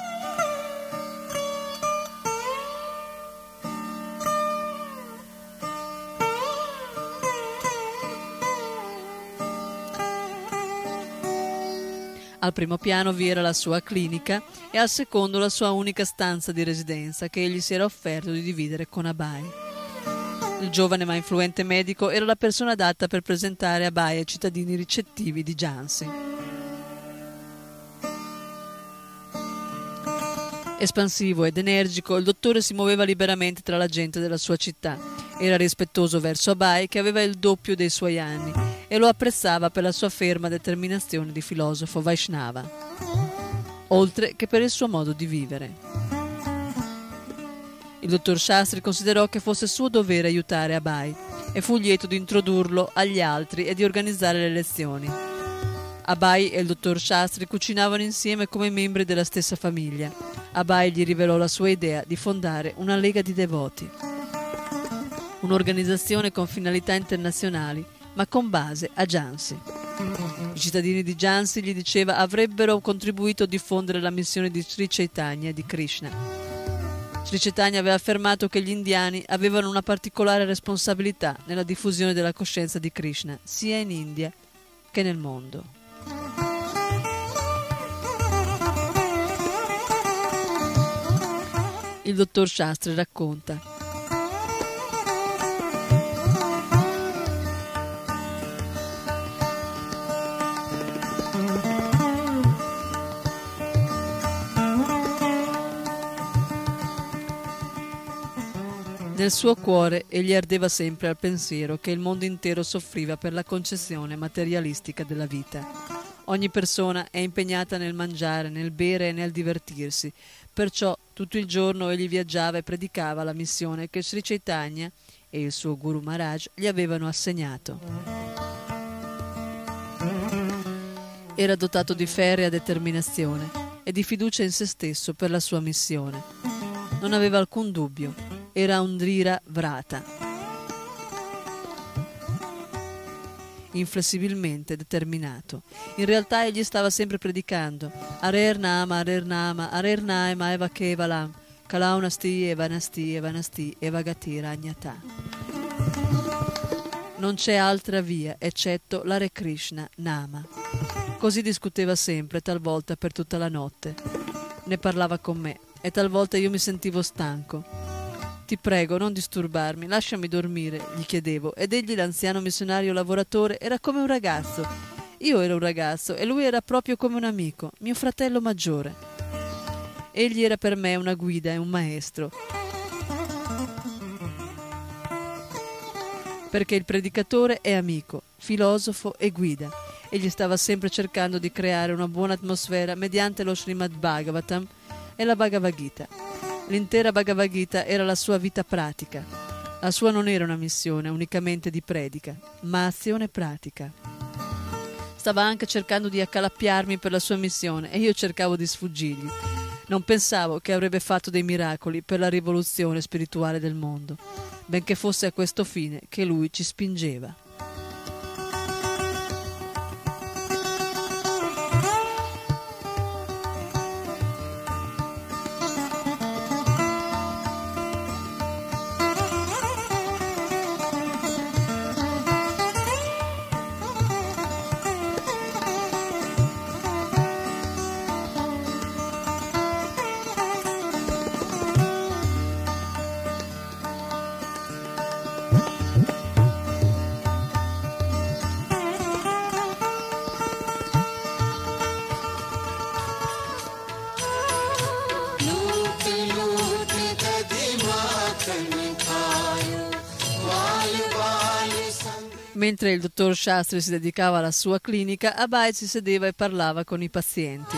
Al primo piano vi era la sua clinica e al secondo la sua unica stanza di residenza che egli si era offerto di dividere con Abai. Il giovane ma influente medico era la persona adatta per presentare a Bai ai cittadini ricettivi di Jansi. Espansivo ed energico, il dottore si muoveva liberamente tra la gente della sua città. Era rispettoso verso Abai, che aveva il doppio dei suoi anni, e lo apprezzava per la sua ferma determinazione di filosofo Vaishnava, oltre che per il suo modo di vivere. Il dottor Shastri considerò che fosse suo dovere aiutare Abai e fu lieto di introdurlo agli altri e di organizzare le lezioni. Abai e il dottor Shastri cucinavano insieme come membri della stessa famiglia. Abai gli rivelò la sua idea di fondare una lega di devoti, un'organizzazione con finalità internazionali, ma con base a Jansi. I cittadini di Jansi, gli diceva, avrebbero contribuito a diffondere la missione di Sri Chaitanya e di Krishna. Sri Chaitanya aveva affermato che gli indiani avevano una particolare responsabilità nella diffusione della coscienza di Krishna, sia in India che nel mondo. Il dottor Shastri racconta Nel suo cuore egli ardeva sempre al pensiero che il mondo intero soffriva per la concezione materialistica della vita. Ogni persona è impegnata nel mangiare, nel bere e nel divertirsi, perciò tutto il giorno egli viaggiava e predicava la missione che Sri Chaitanya e il suo Guru Maharaj gli avevano assegnato. Era dotato di ferrea determinazione e di fiducia in se stesso per la sua missione. Non aveva alcun dubbio era un Drira Vrata. Inflessibilmente determinato. In realtà egli stava sempre predicando Arer Nama, Arer Nama, Arer Naima Eva Kevalam, Kalaunasti, Evanasti, Evanasti, Evagati, Ragnata. Non c'è altra via eccetto l'Are Krishna Nama. Così discuteva sempre, talvolta per tutta la notte. Ne parlava con me e talvolta io mi sentivo stanco ti prego, non disturbarmi, lasciami dormire, gli chiedevo, ed egli, l'anziano missionario lavoratore, era come un ragazzo. Io ero un ragazzo e lui era proprio come un amico, mio fratello maggiore. Egli era per me una guida e un maestro. Perché il predicatore è amico, filosofo e guida. Egli stava sempre cercando di creare una buona atmosfera mediante lo Srimad Bhagavatam e la Bhagavad Gita. L'intera Bhagavad Gita era la sua vita pratica. La sua non era una missione unicamente di predica, ma azione pratica. Stava anche cercando di accalappiarmi per la sua missione e io cercavo di sfuggirgli. Non pensavo che avrebbe fatto dei miracoli per la rivoluzione spirituale del mondo, benché fosse a questo fine che lui ci spingeva. Mentre il dottor Shastri si dedicava alla sua clinica, Abai si sedeva e parlava con i pazienti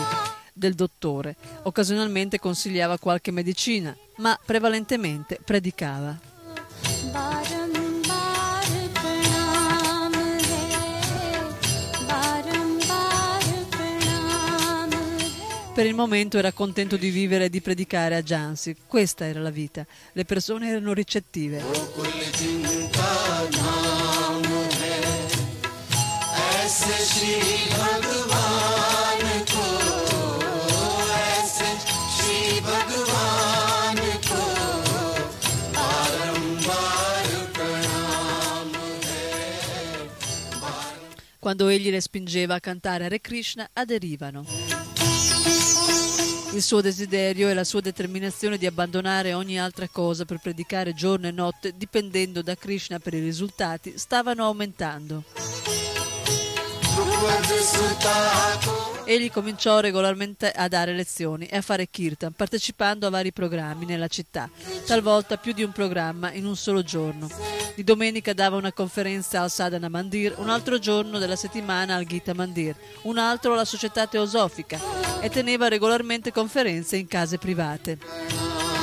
del dottore. Occasionalmente consigliava qualche medicina, ma prevalentemente predicava. Per il momento era contento di vivere e di predicare a Jansi. Questa era la vita. Le persone erano ricettive. Quando egli le spingeva a cantare Hare Krishna, aderivano. Il suo desiderio e la sua determinazione di abbandonare ogni altra cosa per predicare giorno e notte, dipendendo da Krishna per i risultati, stavano aumentando. Egli cominciò regolarmente a dare lezioni e a fare kirtan, partecipando a vari programmi nella città, talvolta più di un programma in un solo giorno. Di domenica dava una conferenza al Sadhana Mandir, un altro giorno della settimana al Gita Mandir, un altro alla Società Teosofica e teneva regolarmente conferenze in case private.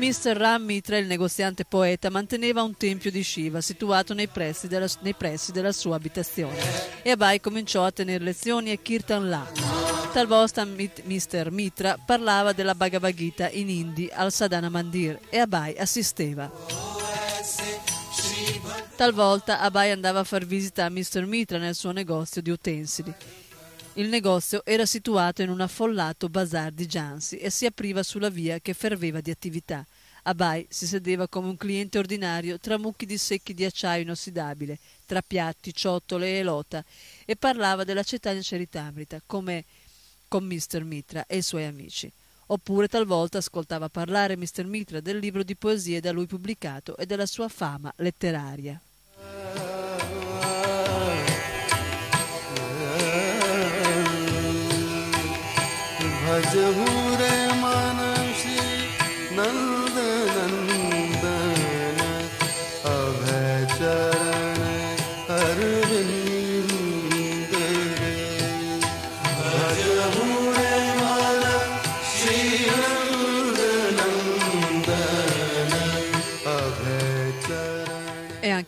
Mr. Ram Mitra, il negoziante poeta, manteneva un tempio di Shiva situato nei pressi della, nei pressi della sua abitazione e Abai cominciò a tenere lezioni a Kirtan là. Talvolta Mr. Mitra parlava della Bhagavad Gita in hindi al Sadhana Mandir e Abai assisteva. Talvolta Abai andava a far visita a Mr. Mitra nel suo negozio di utensili. Il negozio era situato in un affollato bazar di Jansi e si apriva sulla via che ferveva di attività. Abai si sedeva come un cliente ordinario tra mucchi di secchi di acciaio inossidabile, tra piatti, ciotole e lota, e parlava della Chaitanya Charitamrita come con Mr. Mitra e i suoi amici. Oppure talvolta ascoltava parlare Mr. Mitra del libro di poesie da lui pubblicato e della sua fama letteraria. भजहुरे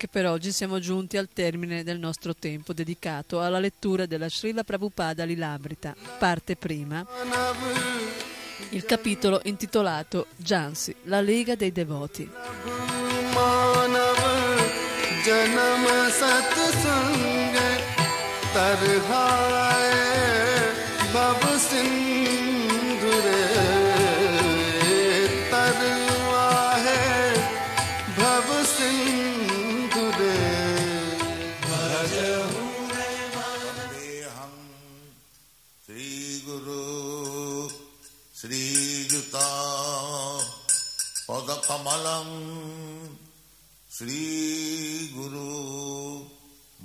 anche per oggi siamo giunti al termine del nostro tempo dedicato alla lettura della Srila Prabhupada Lilabrita, parte prima, il capitolo intitolato Jansi, la Lega dei Devoti. Janam श्रीगुरो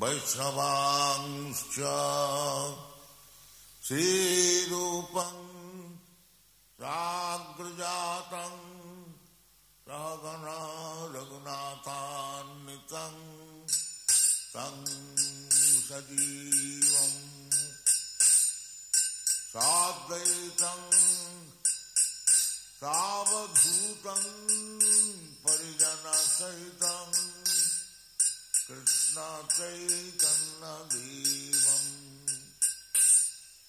वैष्णवांश्च श्रीरूपम् राग्रजातं रावणा रघुनाथान्वितम् तं सजीवम् साद्वैतम् सावधूतम् परिजन सहित कृष्ण चैतन्य देव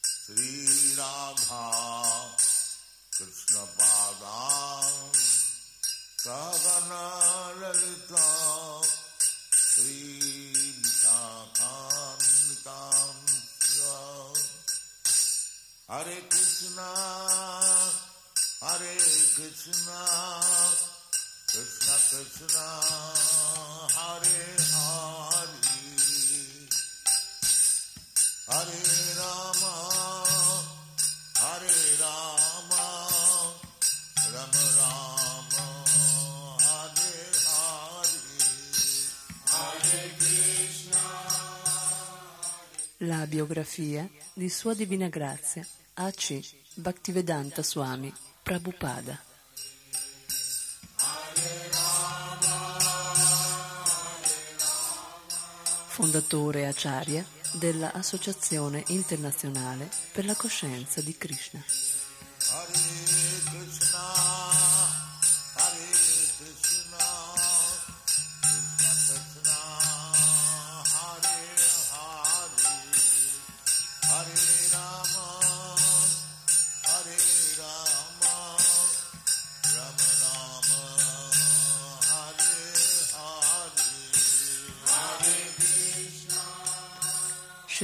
श्री राधा कृष्ण पादा सगन ललिता श्री हरे Krishna, हरे Krishna, La biografia di Sua Divina Grazia A.C. Bhaktivedanta Swami Prabhupada. Fondatore Acharya della Associazione Internazionale per la Coscienza di Krishna,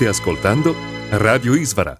State ascoltando Radio Isvara.